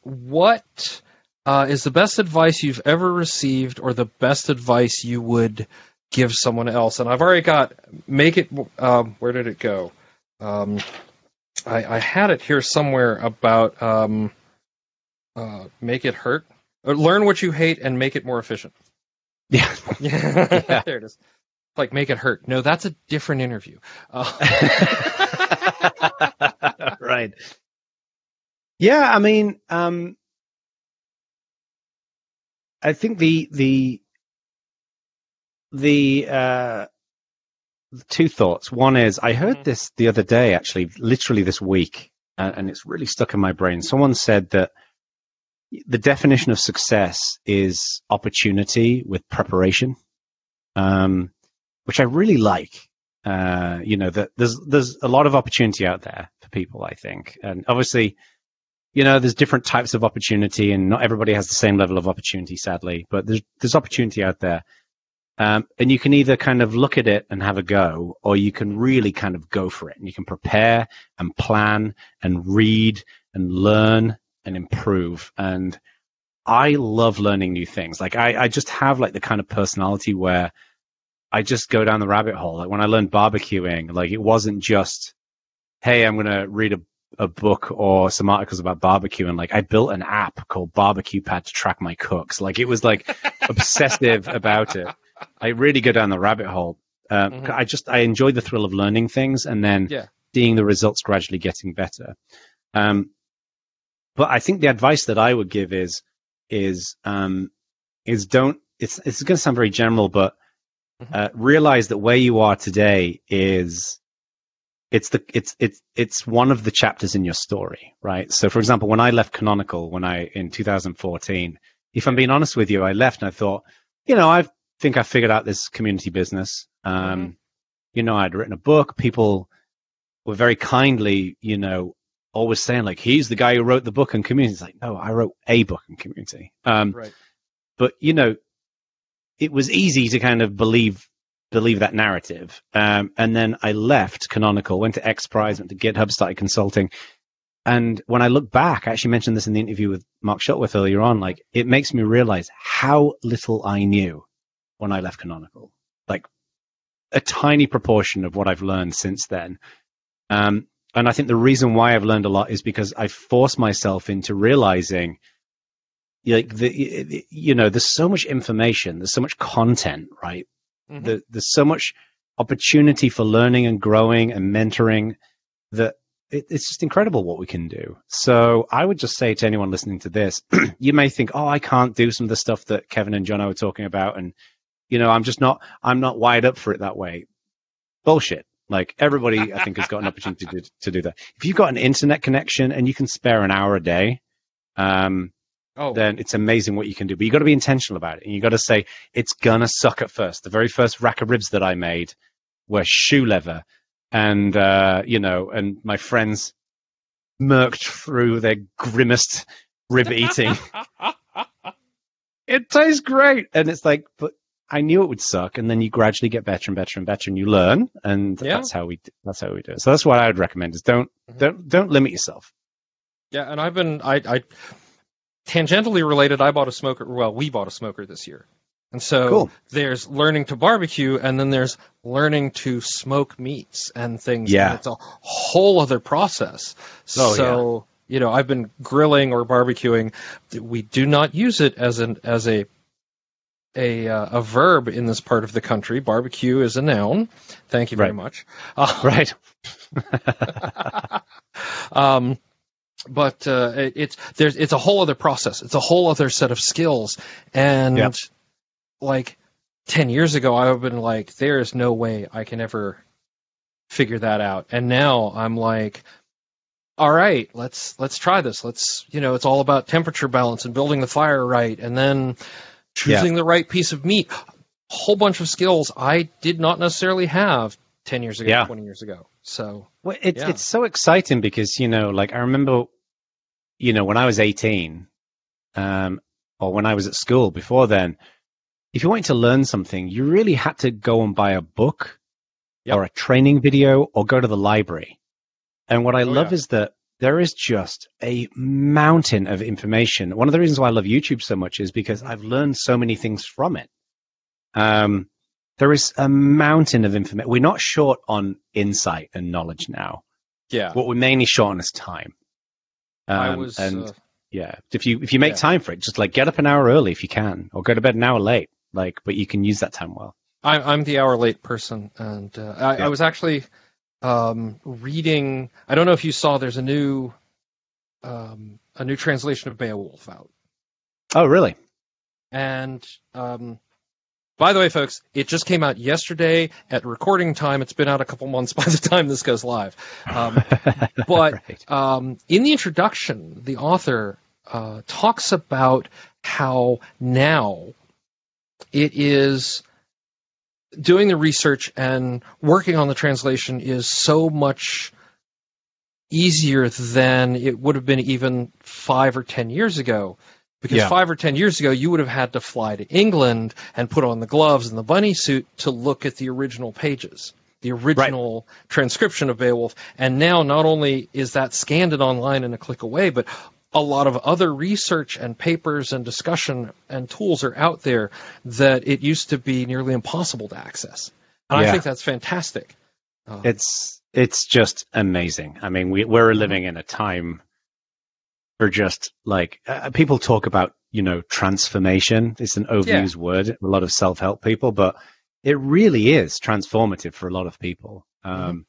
What uh, is the best advice you've ever received, or the best advice you would give someone else? And I've already got make it. Um, where did it go? Um, I, I had it here somewhere about um, uh, make it hurt. Learn what you hate and make it more efficient. Yeah. Yeah, there it is. Like make it hurt. No, that's a different interview. Uh, right. Yeah, I mean, um, I think the the the uh, two thoughts. One is I heard Mhm. this the other day, actually, literally this week, and, and it's really stuck in my brain. Someone said that the definition of success is opportunity with preparation, um, which I really like. Uh, you know, that there's there's a lot of opportunity out there for people, I think, and obviously, you know, there's different types of opportunity, and not everybody has the same level of opportunity, sadly. But there's there's opportunity out there, um, and you can either kind of look at it and have a go, or you can really kind of go for it, and you can prepare and plan and read and learn and improve. And I love learning new things. Like I, I just have like the kind of personality where I just go down the rabbit hole. Like when I learned barbecuing, like it wasn't just, hey, I'm gonna read a, a book or some articles about barbecue and like I built an app called Barbecue Pad to track my cooks. Like it was like obsessive about it. I really go down the rabbit hole. Uh, Mhm. I just I enjoy the thrill of learning things and then Yeah. seeing the results gradually getting better. Um, but I think the advice that I would give is is um, is don't. It's it's going to sound very general, but uh, realize that where you are today is it's the it's it's it's one of the chapters in your story, right? So, for example, when I left Canonical when I in 2014, if I'm being honest with you, I left and I thought, you know, I think I figured out this community business. Um, Mhm. You know, I'd written a book. People were very kindly, you know, always saying like, he's the guy who wrote the book on community. It's like, no, I wrote a book on community. Um, right. but you know, it was easy to kind of believe believe that narrative. Um, and then I left Canonical, went to X Prize, went to GitHub, started consulting. And when I look back, I actually mentioned this in the interview with Mark Shuttleworth earlier on. Like, it makes me realize how little I knew when I left Canonical. Like, a tiny proportion of what I've learned since then. Um, and I think the reason why I've learned a lot is because I forced myself into realizing like the you know there's so much information there's so much content right Mhm. The, there's so much opportunity for learning and growing and mentoring that it, it's just incredible what we can do. So I would just say to anyone listening to this, you may think, oh, I can't do some of the stuff that Kevin and John were talking about. And, you know, I'm just not, I'm not wired up for it that way. Bullshit. Like everybody, I think, has got an opportunity to, to do that. If you've got an internet connection and you can spare an hour a day, um, Oh, then it's amazing what you can do. But you've got to be intentional about it, and you've got to say it's gonna suck at first. The very first rack of ribs that I made were shoe leather, and uh, you know, and my friends murked through their grimmest rib eating. it tastes great, and it's like, but I knew it would suck, and then you gradually get better and better and better, and you learn, and Yeah. that's how we that's how we do it. So that's what I would recommend: is don't Mhm. don't don't limit yourself. yeah, and I've been I, I tangentially related. I bought a smoker. Well, we bought a smoker this year, and so Cool. there's learning to barbecue, and then there's learning to smoke meats and things. Yeah. and it's a whole other process. Oh, so you know, I've been grilling or barbecuing. We do not use it as an as a a uh, a verb in this part of the country. Barbecue is a noun. Thank you very Right. much. Uh, Right. um, but uh, it, it's there's it's a whole other process. It's a whole other set of skills, and Yep. like ten years ago, I would have been like, "There is no way I can ever figure that out." And now I'm like, "All right, let's let's try this. Let's you know, it's all about temperature balance and building the fire right, and then choosing the right piece of meat." A whole bunch of skills I did not necessarily have ten years ago, Yeah. twenty years ago. So Well, it's Yeah. it's so exciting because you know, like I remember, you know, when I was eighteen, um, or when I was at school before then, if you wanted to learn something, you really had to go and buy a book Yep. or a training video or go to the library. And what I Oh, love yeah. is that there is just a mountain of information. One of the reasons why I love YouTube so much is because I've learned so many things from it. Um, there is a mountain of information. We're not short on insight and knowledge now. yeah, What we're mainly short on is time. I Um, was and uh, yeah, if you if you make yeah. time for it, just like get up an hour early if you can, or go to bed an hour late. Like, but you can use that time well. I'm I'm the hour late person, and uh, I, Yeah. I was actually um, reading. I don't know if you saw. There's a new um, a new translation of Beowulf out, Oh, really? and um, by the way, folks, it just came out yesterday at recording time. It's been out a couple months by the time this goes live. Um, but Right. um, in the introduction, the author uh, talks about how now it is doing the research and working on the translation is so much easier than it would have been even five or ten years ago. Because Yeah. five or ten years ago, you would have had to fly to England and put on the gloves and the bunny suit to look at the original pages, the original transcription of Beowulf. And now, not only is that scanned and online in a click away, but a lot of other research and papers and discussion and tools are out there that it used to be nearly impossible to access. And I think that's fantastic. Uh, It's it's just amazing. I mean, we we're living in a time for just like uh, people talk about you know transformation. It's an overused word. A lot of self help people, but it really is transformative for a lot of people. Um,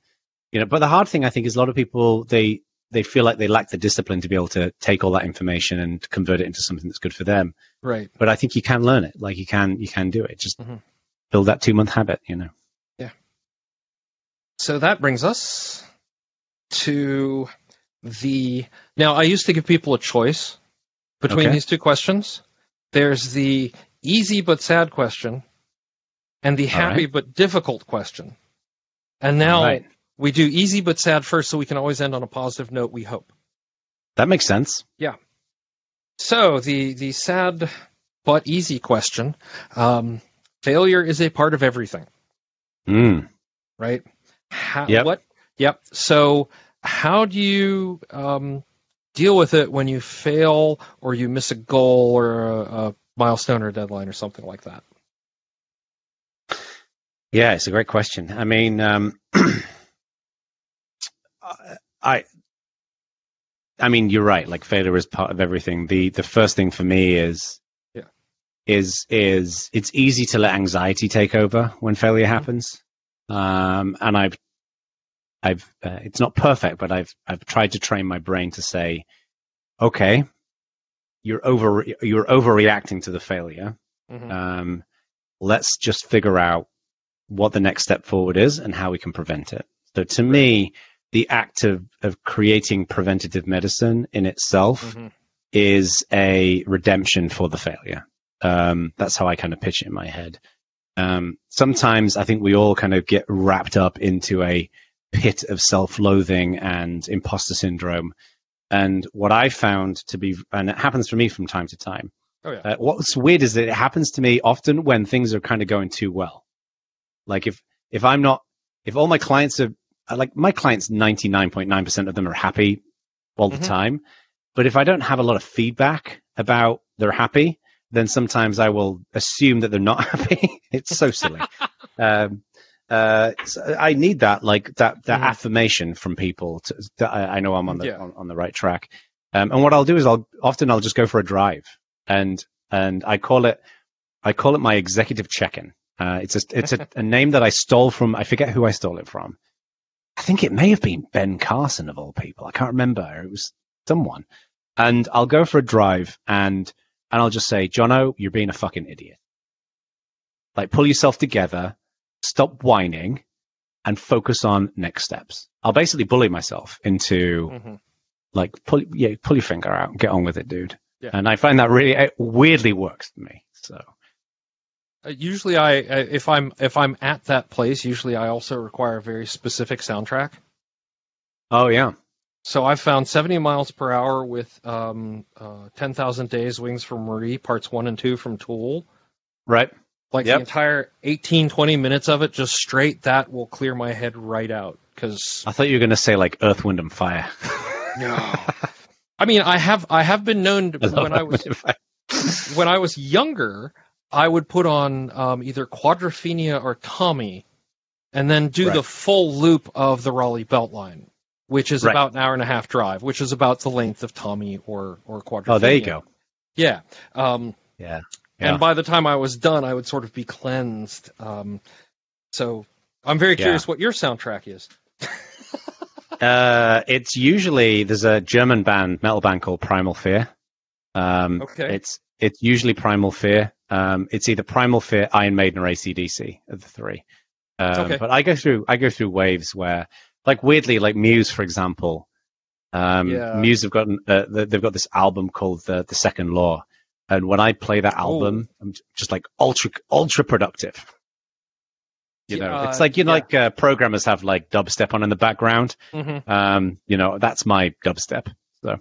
You know, but the hard thing I think is a lot of people they they feel like they lack the discipline to be able to take all that information and convert it into something that's good for them. right. But I think you can learn it. Like you can you can do it. Just Mhm. build that two month habit. You know. Yeah. So that brings us to the. Now, I used to give people a choice between Okay. these two questions. There's the easy but sad question and the happy right. but difficult question. And now Right. We do easy but sad first so we can always end on a positive note, we hope. That makes sense. Yeah. So the the sad but easy question: um, failure is a part of everything, Mm. right? How, Yep. What? Yep. So how do you um, deal with it when you fail or you miss a goal or a, a milestone or a deadline or something like that? Yeah, it's a great question. I mean, um, I, I mean, you're right. Like failure is part of everything. The the first thing for me is, Yeah. is is it's easy to let anxiety take over when failure happens. Um, and I've I've uh, it's not perfect, but I've I've tried to train my brain to say, okay, you're over you're overreacting to the failure. Mhm. Um, let's just figure out what the next step forward is and how we can prevent it. So to me, the act of, of creating preventative medicine in itself Mhm. is a redemption for the failure. Um, that's how I kind of pitch it in my head. Um, sometimes I think we all kind of get wrapped up into a pit of self-loathing and imposter syndrome. And what I found to be, and it happens for me from time to time, Oh yeah. uh, what's weird is that it happens to me often when things are kind of going too well. Like if if I'm not, if all my clients are like my clients, ninety nine point nine percent of them are happy all the Mhm. time. But if I don't have a lot of feedback about they're happy, then sometimes I will assume that they're not happy. it's so silly. um, uh, so I need that, like that, that Mhm. affirmation from people to, that I, I know I'm on the Yeah. on, on the right track. Um, and what I'll do is I'll often I'll just go for a drive, and and I call it I call it my executive check-in. Uh, it's a it's a, a name that I stole from I forget who I stole it from. I think it may have been Ben Carson of all people. I can't remember. It was someone. And I'll go for a drive and and I'll just say, Jono, you're being a fucking idiot. Like pull yourself together, stop whining, and focus on next steps. I'll basically bully myself into Mhm. like pull yeah, pull your finger out, get on with it, dude. Yeah. And I find that really it weirdly works for me. So usually, I I- if I'm if I'm at that place, usually I also require a very specific soundtrack. Oh yeah. So I've found 70 miles per hour with um, uh, 10,000 Days Wings for Marie, parts one and two from Tool. Right. Like Yep. the entire 18, 20 minutes of it, just straight, that will clear my head right out. Because, I thought you were gonna say like Earth, Wind and Fire. no. I mean, I have I have been known to, when I was Earth, Wind and Fire. when I was younger, I would put on um, either Quadrophenia or Tommy, and then do Right. the full loop of the Raleigh Beltline, which is Right. about an hour and a half drive, which is about the length of Tommy or or Quadrophenia. Oh, there you go. Yeah. Um, Yeah. Yeah. And by the time I was done, I would sort of be cleansed. Um, so I'm very Yeah. curious what your soundtrack is. Uh, it's usually there's a German band, metal band called Primal Fear. Um, Okay. It's it's usually Primal Fear. Um, it's either Primal Fear, Iron Maiden, or ACDC of the three. Um, Okay. But I go through I go through waves where, like weirdly, like Muse, for example. Um, Yeah. Muse have gotten uh, they- they've got this album called the the Second Law, and when I play that album, I'm just like ultra ultra productive. You know, Yeah, it's like you know, yeah. like uh, programmers have like dubstep on in the background. Mm-hmm. Um, you know, that's my dubstep. So,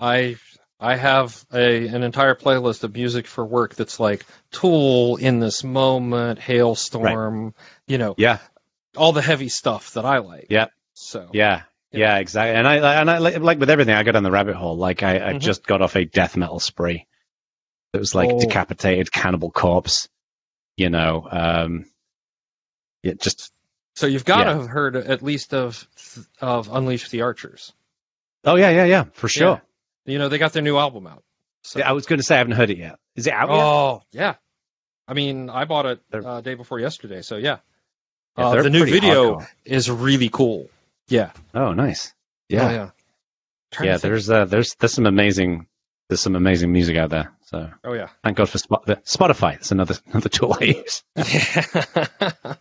I I have a an entire playlist of music for work that's like Tool in this moment, Halestorm, you know, Yeah, all the heavy stuff that I like. Yeah. So yeah, Yeah. yeah, exactly. And I and I like, with everything, I go down the rabbit hole. Like I, I Mhm. just got off a death metal spree. It was like Oh. decapitated cannibal corpse. You know, um, it just so you've got to have heard at least of of Unleash the Archers. oh yeah, yeah, yeah, for sure. You know, they got their new album out. So. Yeah, I was going to say I haven't heard it yet. Is it out yet? Oh yeah, I mean, I bought it uh, day before yesterday, so yeah. Yeah, uh, the new video hardcore. is really cool. Yeah, Oh, nice. Oh, Yeah, yeah. Trying yeah. There's uh, there's there's some amazing there's some amazing music out there. So Oh yeah. thank God for Spot- Spotify. It's another another tool I use.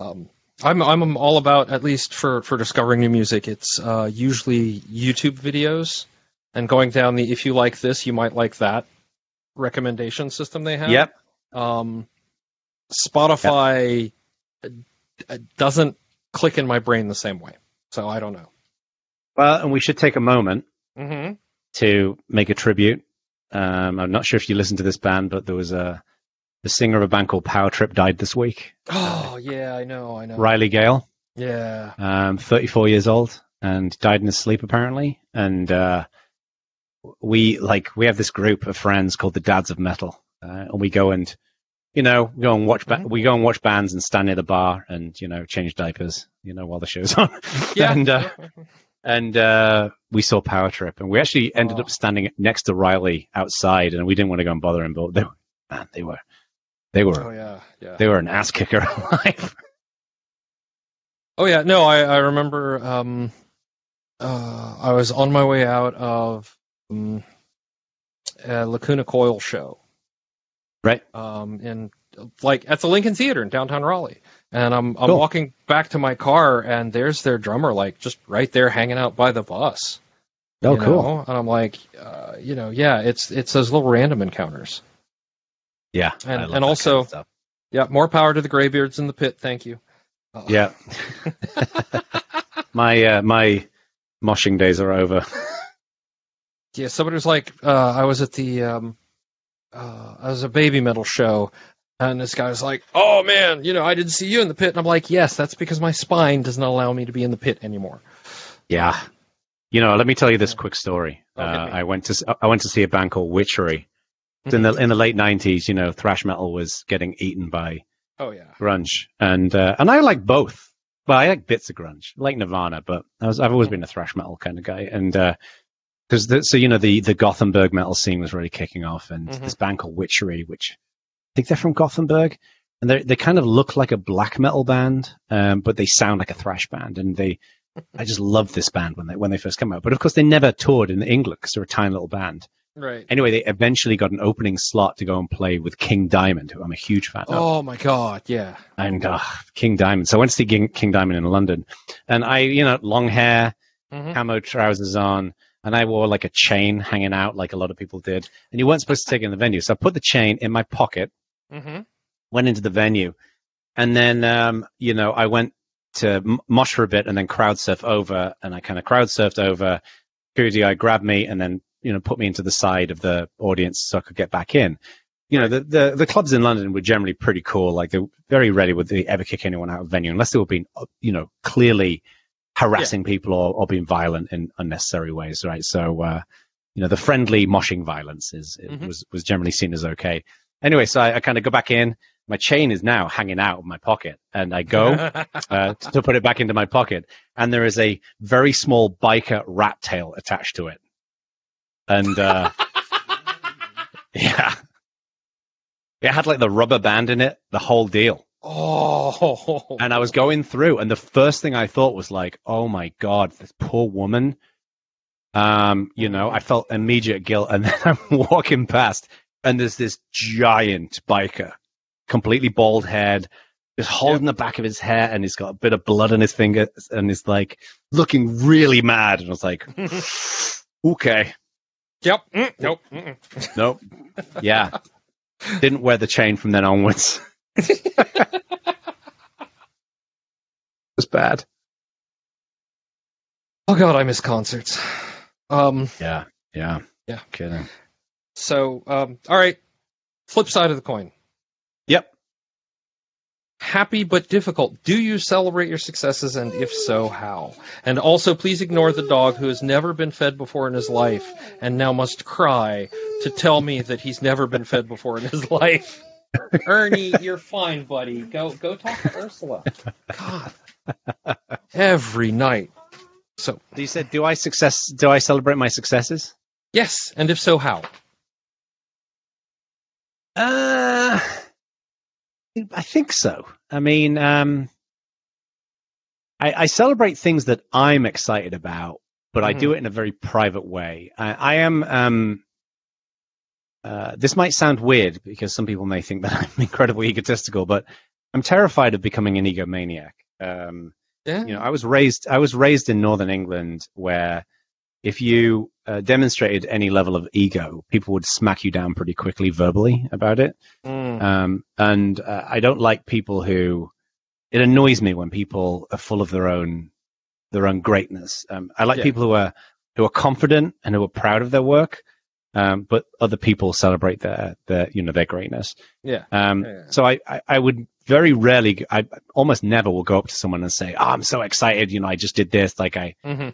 um, I'm I'm all about at least for for discovering new music. It's uh, usually YouTube videos and going down the if you like this, you might like that recommendation system they have. Yep. Um, Spotify uh, doesn't click in my brain the same way, so I don't know. Well, and we should take a moment Mm-hmm. to make a tribute. Um, I'm not sure if you listened to this band, but there was a the singer of a band called Power Trip died this week. Oh yeah, I know, I know. Riley Gale, Yeah. um, 34 years old, and died in his sleep apparently. And uh, we like we have this group of friends called the Dads of Metal, uh, and we go and you know go and watch ba- Mhm. we go and watch bands and stand near the bar and you know change diapers, you know while the show's on. Yeah. and uh, and uh, we saw Power Trip, and we actually ended Oh. up standing next to Riley outside, and we didn't want to go and bother him, but they were, man, they were, they were, Oh yeah, yeah. they were an ass kicker alive. Oh yeah, no, I I remember. Um, uh, I was on my way out of um, a Lacuna Coil show, right? um, in like at the Lincoln Theater in downtown Raleigh, and I'm I'm Cool. walking back to my car, and there's their drummer like just right there hanging out by the bus. Oh, cool. know? And I'm like, uh, you know, yeah, it's it's those little random encounters. Yeah, And- and that kind also- of. Yeah, more power to the graybeards in the pit. Thank you. Uh, yeah. my uh, my moshing days are over. Yeah, somebody was like, uh, I was at the, um, uh, I was a Babymetal show, and this guy was like, "Oh man, you know, I didn't see you in the pit," and I'm like, "Yes, that's because my spine does not allow me to be in the pit anymore." Yeah. You know, let me tell you this quick story. Uh. I went to I went to see a band called Witchery. In the in the late '90s, you know, thrash metal was getting eaten by Oh yeah, grunge, and uh, and I like both. Well, I like bits of grunge, I like Nirvana, but I was I've always been a thrash metal kind of guy, and because the so you know the the Gothenburg metal scene was really kicking off, and Mhm. this band called Witchery, which I think they're from Gothenburg, and they they kind of look like a black metal band, um, but they sound like a thrash band, and they I just loved this band when they when they first came out, but of course they never toured in England because they're a tiny little band. Right. Anyway, they eventually got an opening slot to go and play with King Diamond, who I'm a huge fan of Oh my god, yeah. and uh, King Diamond. So I went to see King, King Diamond in London, and I, you know, long hair, Mhm. camo trousers on, and I wore like a chain hanging out, like a lot of people did. And you weren't supposed to take it in the venue, so I put the chain in my pocket, Mm-hmm. went into the venue, and then, um, you know, I went to mosh for a bit, and then crowd surf over, and I kind of crowd surfed over. Guy grabbed me, and then you know put me into the side of the audience so I could get back in. You know, the, the the clubs in London were generally pretty cool. Like they're very ready would they ever kick anyone out of venue unless they were being, you know, clearly harassing people or, or being violent in unnecessary ways, right? So, uh, you know, the friendly moshing violence is it Mhm. was was generally seen as okay. Anyway, so I, I kind of go back in. My chain is now hanging out of my pocket, and I go uh, to put it back into my pocket, and there is a very small biker rat tail attached to it. And uh, yeah, it had like the rubber band in it, the whole deal. oh, And I was going through, and the first thing I thought was like, "Oh my god, this poor woman." Um, you know, I felt immediate guilt, and then I'm walking past, and there's this giant biker, completely bald head, just holding the back of his hair, and he's got a bit of blood on his fingers, and he's like looking really mad. And I was like, "Okay, Yep. Mm, nope. Mm-mm. nope, yeah." Didn't wear the chain from then onwards. it was bad. Oh god, I miss concerts. Um. Yeah, yeah, Yeah. Kidding. So, um. All right. Flip side of the coin. Yep. Happy but difficult. Do you celebrate your successes, and if so, how? And also, please ignore the dog who has never been fed before in his life and now must cry to tell me that he's never been fed before in his life. Ernie, you're fine, buddy. Go, go talk to Ursula. God, every night. So, You said, "Do I success? Do I celebrate my successes?" yes, and if so, how? Uh, I think so. I mean, um, I, I celebrate things that I'm excited about, but I do it in a very private way. I, I am. Um, uh, this might sound weird because some people may think that I'm incredibly egotistical, but I'm terrified of becoming an egomaniac. Um, Yeah. you know, I was raised I was raised in northern England where if you uh, demonstrated any level of ego, people would smack you down pretty quickly verbally about it. Mm. Um, and uh, I don't like people who. It annoys me when people are full of their own their own greatness. Um, I like Yeah. people who are who are confident and who are proud of their work, um, but other people celebrate their their you know their greatness. Yeah. Um, Yeah. So I, I, I would very rarely, I almost never will go up to someone and say, oh, I'm so excited. You know, I just did this. Like I, hmm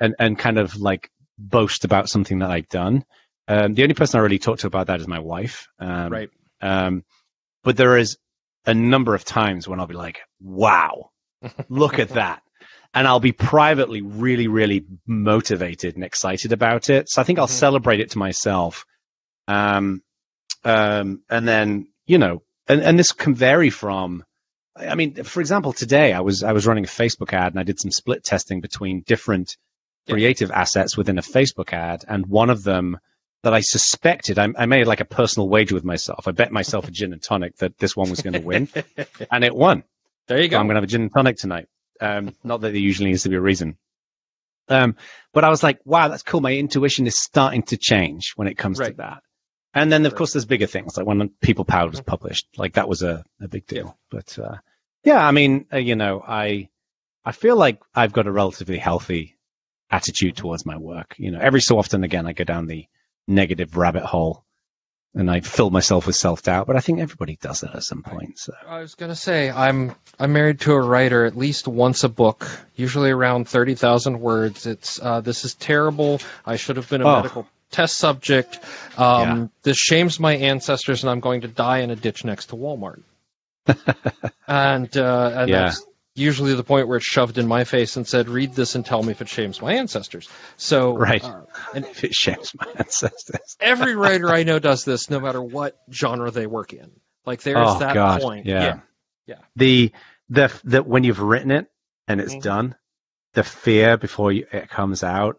and, and kind of like boast about something that I've done. Um, the only person I really talk to about that is my wife. Um, Right. Um, but there is a number of times when I'll be like, wow, look at that. and I'll be privately really, really motivated and excited about it. So I think I'll Mhm. celebrate it to myself. Um, um, and then, you know, and, and this can vary from, I mean, for example, today I was, I was running a Facebook ad and I did some split testing between different Yeah. creative assets within a Facebook ad. And one of them that I suspected, I, I made like a personal wager with myself. I bet myself a gin and tonic that this one was going to win and it won. there you So go. I'm going to have a gin and tonic tonight. Um, not that there usually needs to be a reason. Um, but I was like, wow, that's cool. My intuition is starting to change when it comes to that. And then, of Right. course, there's bigger things like when People Power was published, like that was a, a big deal. But, uh, yeah, I mean, uh, you know, I, I feel like I've got a relatively healthy attitude towards my work. You know, every so often again, I go down the negative rabbit hole and I fill myself with self doubt, but I think everybody does that at some point. So. I was gonna say I'm I'm married to a writer at least once a book, usually around thirty thousand words. It's uh, this is terrible. I should have been a Oh. medical test subject. Um, Yeah. This shames my ancestors, and I'm going to die in a ditch next to Walmart. and uh, and Yeah. that's usually the point where it's shoved in my face and said, "Read this and tell me if it shames my ancestors." So Right. uh, And if it shames my ancestors. every writer I know does this, no matter what genre they work in. Like there's oh that God, point. Yeah. Yeah. The the the when you've written it and it's Mhm. done, the fear before you, it comes out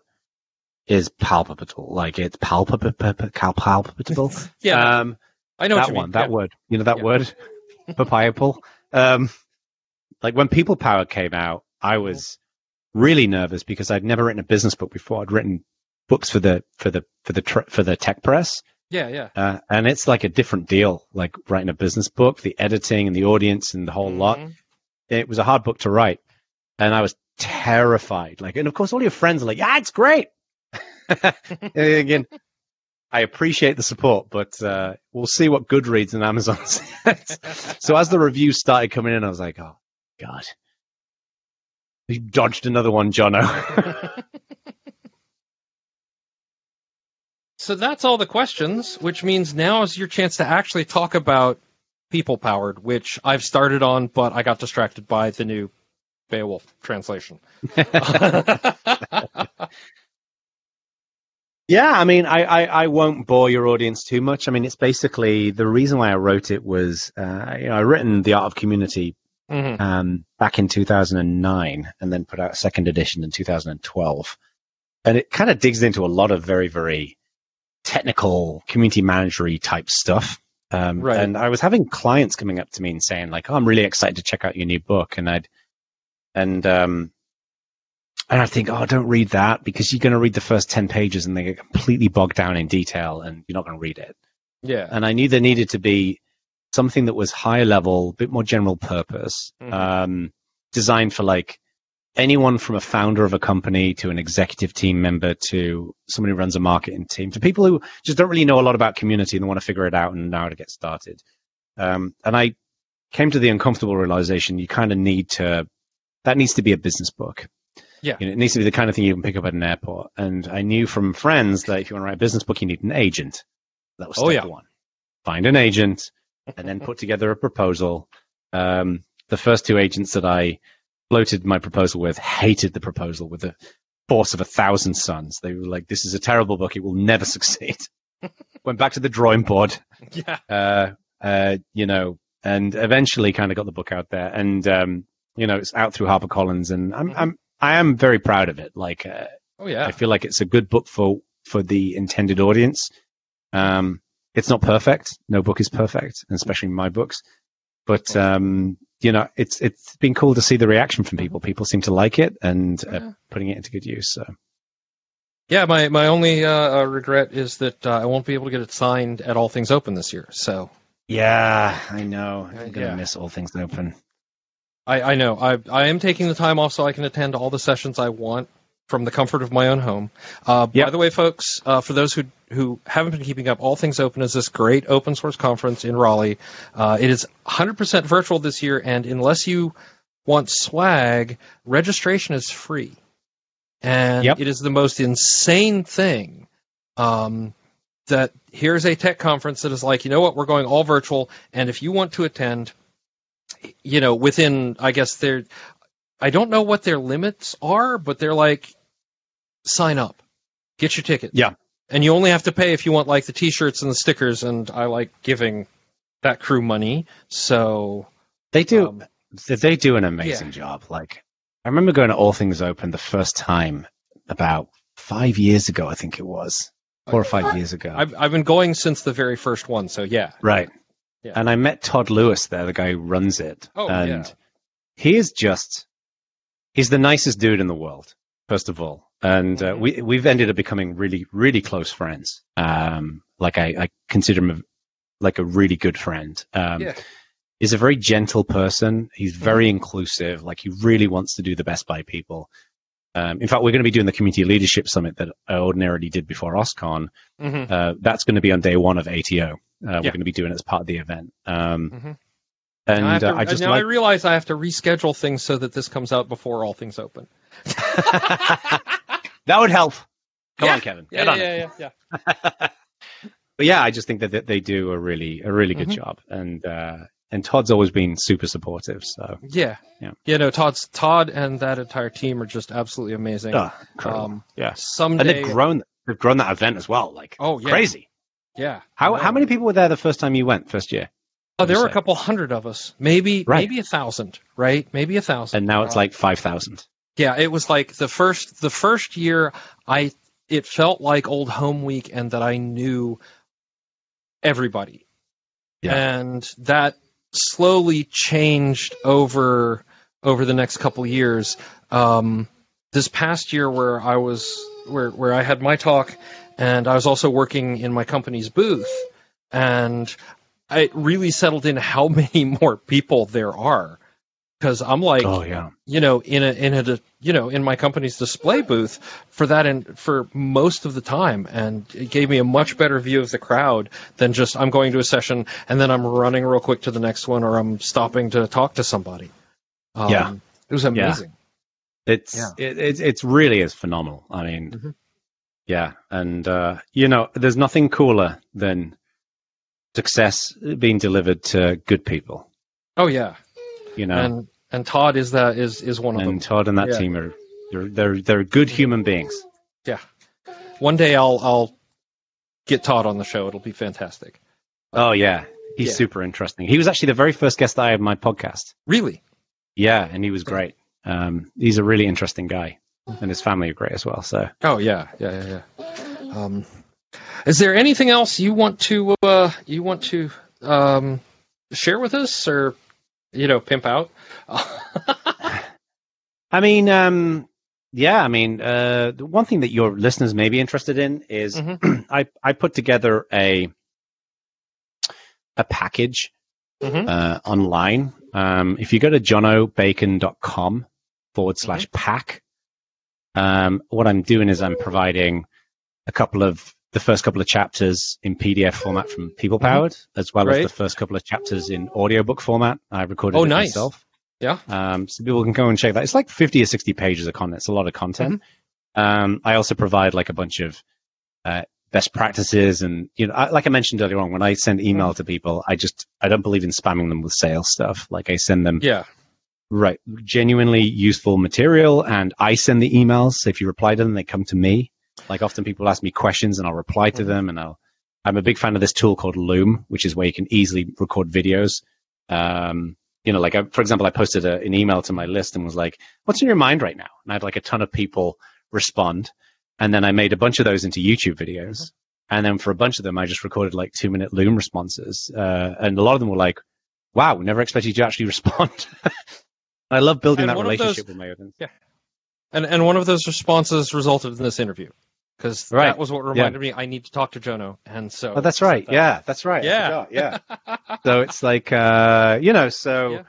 is palpable. Like it's palpable, palpable. Yeah, Um, I know that one, mean. that Yeah. word. You know that Yeah. word, papayapple. Um, like when People Power came out, I Mm-hmm. was really nervous because I'd never written a business book before. I'd written books for the for the for the tr- for the tech press. Yeah, yeah. Uh, and it's like a different deal, like writing a business book, the editing and the audience and the whole lot. Mhm. It was a hard book to write. And I was terrified. Like, and of course, all your friends are like, yeah, it's great. Again, I appreciate the support, but uh, we'll see what Goodreads and Amazon says. so as the reviews started coming in, I was like, oh, God. You dodged another one, Jono. So that's all the questions, which means now is your chance to actually talk about people powered, which I've started on, but I got distracted by the new Beowulf translation. Yeah, I mean, I, I, I won't bore your audience too much. I mean, it's basically the reason why I wrote it was, uh, you know, I written The Art of Community Mhm. um, back in 2009 and then put out a second edition in 2012. And it kind of digs into a lot of very, very technical community managery type stuff. Um, Right. And I was having clients coming up to me and saying like, "Oh, I'm really excited to check out your new book," and I'd and um, and I think, "Oh, don't read that because you're going to read the first ten pages and they get completely bogged down in detail, and you're not going to read it." Yeah. And I knew there needed to be something that was high level, a bit more general purpose, Mhm. um, designed for like anyone from a founder of a company to an executive team member to someone who runs a marketing team to people who just don't really know a lot about community and want to figure it out and know how to get started. Um, and I came to the uncomfortable realization you kind of need to, that needs to be a business book. Yeah. You know, it needs to be the kind of thing you can pick up at an airport. And I knew from friends that if you want to write a business book, you need an agent. That was Oh, step yeah. one. Find an agent and then put together a proposal. Um, the first two agents that I floated my proposal with hated the proposal with the force of a thousand suns. They were like, "This is a terrible book; it will never succeed." Went back to the drawing board, Yeah. uh, uh, you know, and eventually kind of got the book out there, and um, you know, it's out through HarperCollins, and I'm, Mhm. I'm, I am very proud of it. Like, uh, Oh yeah. I feel like it's a good book for for the intended audience. Um, it's not perfect. No book is perfect, and especially my books. But um, you know, it's it's been cool to see the reaction from people. People seem to like it and uh, putting it into good use. So Yeah, my my only uh, uh, regret is that uh, I won't be able to get it signed at All Things Open this year. So yeah, I know. Uh, I'm gonna yeah. miss all things open. I, I know I I am taking the time off so I can attend all the sessions I want from the comfort of my own home. Uh, By the way, folks, uh, for those who who haven't been keeping up, All Things Open is this great open source conference in Raleigh. Uh, it is 100% virtual this year, and unless you want swag, registration is free, and Yep. it is the most insane thing. Um, that here's a tech conference that is like, you know what, we're going all virtual, and if you want to attend, you know, within, I guess there, I don't know what their limits are, but they're like, sign up, get your ticket. Yeah. And you only have to pay if you want like the t-shirts and the stickers. And I like giving that crew money. So They do. um, They- do an amazing job. Like, I remember going to All Things Open the first time about five years ago, I think it was, four or five years ago. I've, I've been going since the very first one. So yeah. right. Yeah. And I met Todd Lewis there, the guy who runs it. Oh, and yeah. he is just, he's the nicest dude in the world, first of all. And uh, we, we've ended up becoming really, really close friends. Um, like I, I consider him a, like a really good friend. Um, Yeah. He's a very gentle person. He's very inclusive. Like he really wants to do the best by people. Um, in fact, we're going to be doing the community leadership summit that I ordinarily did before OSCON. Mhm. Uh, that's going to be on day one of ATO. Uh, We're going to be doing it as part of the event. Um, Mhm. And I, to, uh, I just now I realize I have to reschedule things so that this comes out before all things open. that would help. Come Yeah. on, Kevin. Yeah, Get on yeah, yeah, yeah. But yeah, I just think that they do a really a really good Mhm. job, and uh, and Todd's always been super supportive. So Yeah. Yeah. You know, Todd's Todd and that entire team are just absolutely amazing. oh. Um, yeah, and Someday. they've grown they've grown that event as well. Like oh yeah. crazy. Yeah. How how many people were there the first time you went first year? Oh, there were a couple hundred of us. Maybe Right. maybe a thousand. Right? Maybe a thousand. And now it's Uh, like five thousand. Yeah, it was like the first the first year I it felt like old home week and that I knew everybody. Yeah. And that slowly changed over over the next couple years. Um, this past year where I was where where I had my talk and I was also working in my company's booth and it really settled in how many more people there are because I'm like oh yeah, you know in a in a you know in my company's display booth for that and for most of the time and it gave me a much better view of the crowd than just I'm going to a session and then I'm running real quick to the next one or I'm stopping to talk to somebody. Um, Yeah. it was amazing. it's Yeah. it, it it's really is phenomenal. I mean, Mhm. yeah, and uh, you know, there's nothing cooler than success being delivered to good people. Oh yeah, You know, and and Todd is that is is one of and them. And Todd and that Yeah. team are they're they're they're good human beings. Yeah. One day I'll I'll get Todd on the show. It'll be fantastic. Oh yeah, he's Yeah. super interesting. He was actually the very first guest I had on my podcast. Really? Yeah, and he was great. Um, he's a really interesting guy, and his family are great as well. So Oh yeah, yeah, yeah, yeah. Um, is there anything else you want to uh, you want to um, share with us, or you know, pimp out? I mean, um, yeah, I mean, uh, the one thing that your listeners may be interested in is Mhm. I, I put together a a package Mhm. uh, online. Um, if you go to jonobacon.com forward slash Mm-hmm. pack, um, what I'm doing is I'm providing a couple of the first couple of chapters in PDF format from People Powered, as well Mm-hmm. Right. as the first couple of chapters in audiobook format. I recorded Oh, it nice. myself. Yeah. Um, so people can go and check that. It's like 50 or 60 pages of content. It's a lot of content. Mm-hmm. Um, I also provide like a bunch of uh, best practices, and you know, I, like I mentioned earlier on, when I send email Mm-hmm. to people, I just I don't believe in spamming them with sales stuff. Like I send them yeah, right genuinely useful material, and I send the emails. So if you reply to them, they come to me. Like often people ask me questions, and I'll reply to Mhm. them, and I'll. I'm a big fan of this tool called Loom, which is where you can easily record videos. Um, you know, like I, for example, I posted a, an email to my list and was like, "What's in your mind right now?" And I had like a ton of people respond, and then I made a bunch of those into YouTube videos. And then for a bunch of them, I just recorded like two minute Loom responses, uh, and a lot of them were like, "Wow, never expected you to actually respond." I love building And that of those- relationship with my audience. And and one of those responses resulted in this interview because Right. that was what reminded me I need to talk to Jono, and so Oh, that's right. that- Yeah, that's right. Yeah. yeah. so it's like, uh, you know, so Yeah.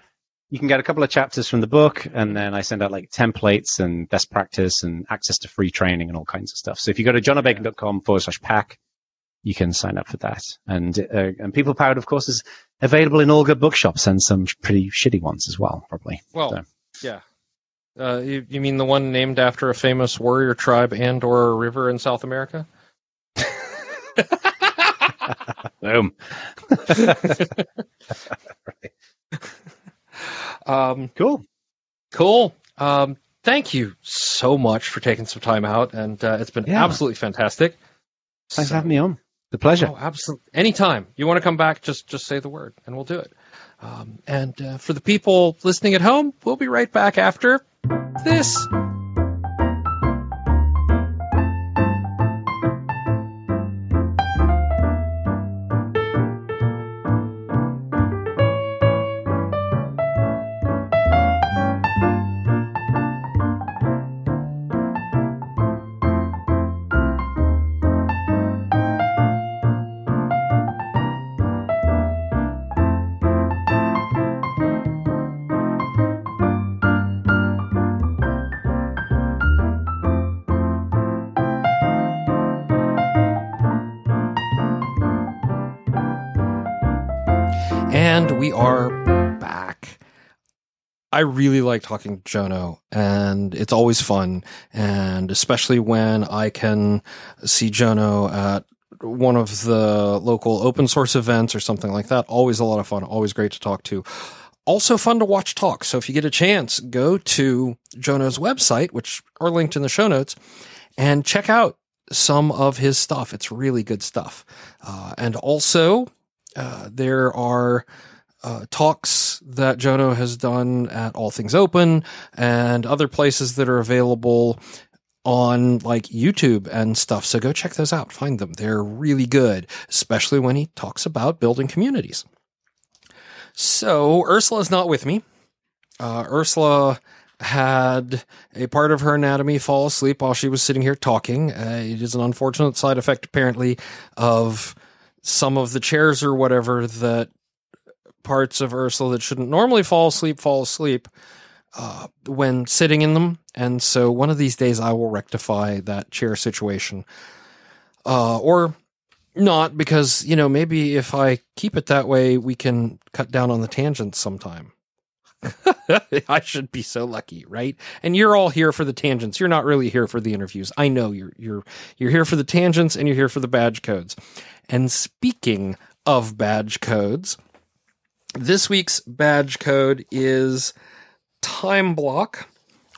you can get a couple of chapters from the book, and then I send out like templates and best practice and access to free training and all kinds of stuff. So if you go to jonobacon.com forward slash pack, you can sign up for that. And uh, and People Powered, of course, is available in all good bookshops and some pretty shitty ones as well, probably. Well, So- yeah. Uh, you, you mean the one named after a famous warrior tribe and or a river in South America? Boom. Um, Cool. cool. Um, thank you so much for taking some time out, and uh, it's been Yeah. absolutely fantastic. Thanks So- for having me on. The pleasure. Oh, absolutely. Anytime you want to come back, just just say the word, and we'll do it. Um, and uh, for the people listening at home, we'll be right back after this. Really like talking to Jono, and it's always fun. And especially when I can see Jono at one of the local open source events or something like that. Always a lot of fun. Always great to talk to. Also fun to watch talk. So if you get a chance, go to Jono's website, which are linked in the show notes, and check out some of his stuff. It's really good stuff. Uh, and also, uh, there are uh, talks that Jono has done at All Things Open and other places that are available on like YouTube and stuff. So go check those out. Find them. They're really good, especially when he talks about building communities. So Ursula's not with me. Uh, Ursula had a part of her anatomy fall asleep while she was sitting here talking. Uh, it is an unfortunate side effect, apparently, of some of the chairs or whatever that parts of Ursula that shouldn't normally fall asleep fall asleep uh, when sitting in them. And so one of these days I will rectify that chair situation. Uh, or not, because, you know, maybe if I keep it that way, we can cut down on the tangents sometime. I should be so lucky, right? And you're all here for the tangents. You're not really here for the interviews. I know you're you're you're here for the tangents and you're here for the badge codes. And speaking of badge codes, this week's badge code is time block,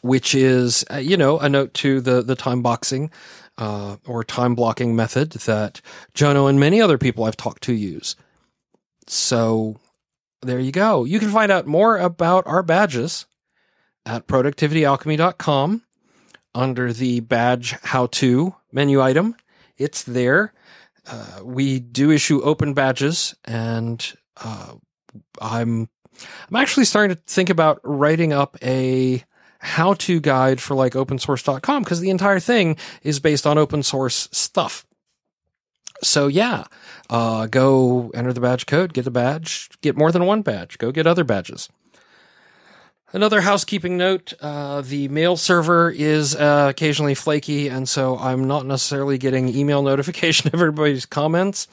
which is uh, you know a note to the the time boxing uh, or time blocking method that Jono and many other people I've talked to use. So there you go. You can find out more about our badges at productivityalchemy.com under the badge how to menu item. It's there. Uh, we do issue open badges and uh, I'm I'm actually starting to think about writing up a how to guide for like opensource.com because the entire thing is based on open source stuff. So yeah, uh, go enter the badge code, get a badge, get more than one badge, go get other badges. Another housekeeping note uh, the mail server is uh, occasionally flaky, and so I'm not necessarily getting email notification of everybody's comments.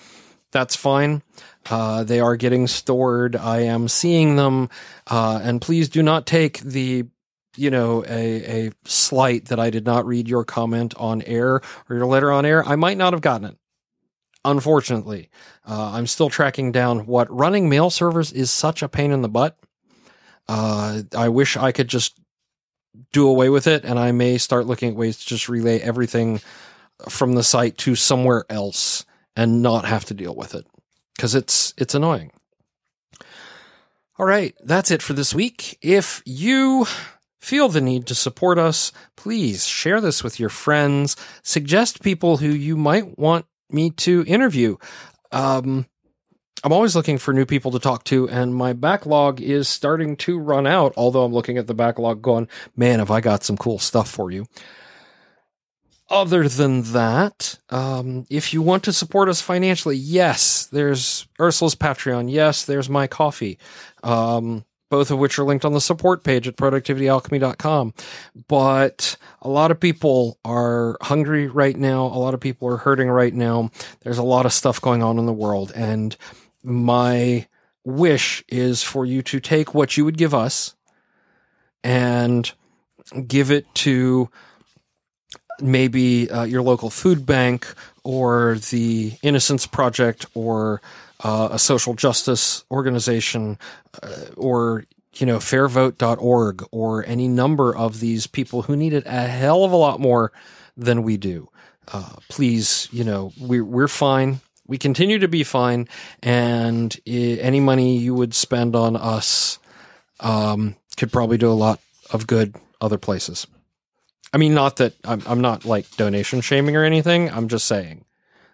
That's fine. Uh, they are getting stored. I am seeing them. Uh, and please do not take the, you know, a, a slight that I did not read your comment on air or your letter on air. I might not have gotten it. Unfortunately, uh, I'm still tracking down what running mail servers is such a pain in the butt. Uh, I wish I could just do away with it, and I may start looking at ways to just relay everything from the site to somewhere else and not have to deal with it because it's it's annoying. All right, that's it for this week. If you feel the need to support us, please share this with your friends. Suggest people who you might want me to interview. Um, I'm always looking for new people to talk to, and my backlog is starting to run out. Although I'm looking at the backlog going, man, have I got some cool stuff for you. Other than that, um, if you want to support us financially, yes, there's Ursula's Patreon. Yes, there's my Ko-fi. Um, both of which are linked on the support page at productivityalchemy.com. But a lot of people are hungry right now. A lot of people are hurting right now. There's a lot of stuff going on in the world. And my wish is for you to take what you would give us and give it to maybe uh, your local food bank or the Innocence Project or uh, a social justice organization uh, or you know, fairvote.org or any number of these people who need it a hell of a lot more than we do. Uh, please, you know, we're, we're fine. We continue to be fine. And any money you would spend on us, um, could probably do a lot of good other places. I mean, not that I'm, I'm not like donation shaming or anything. I'm just saying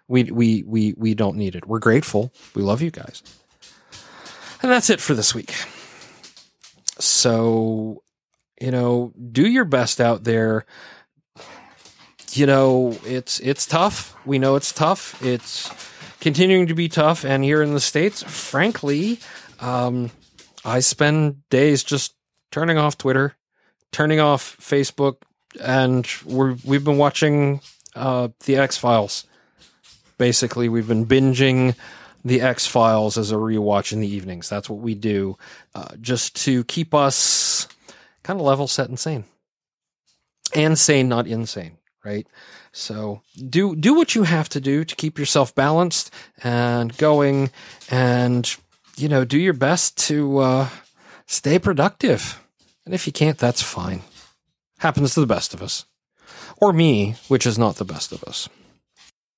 we, we, we, we don't need it. We're grateful. We love you guys. And that's it for this week. So, you know, do your best out there. You know, it's it's tough. We know it's tough. It's continuing to be tough. And here in the states, frankly, um, I spend days just turning off Twitter, turning off Facebook, and we're we've been watching uh, the X Files. Basically, we've been binging the X Files as a rewatch in the evenings. That's what we do, uh, just to keep us kind of level set and sane, and sane, not insane, right? So do do what you have to do to keep yourself balanced and going, and you know, do your best to uh, stay productive. And if you can't, that's fine. Happens to the best of us, or me, which is not the best of us.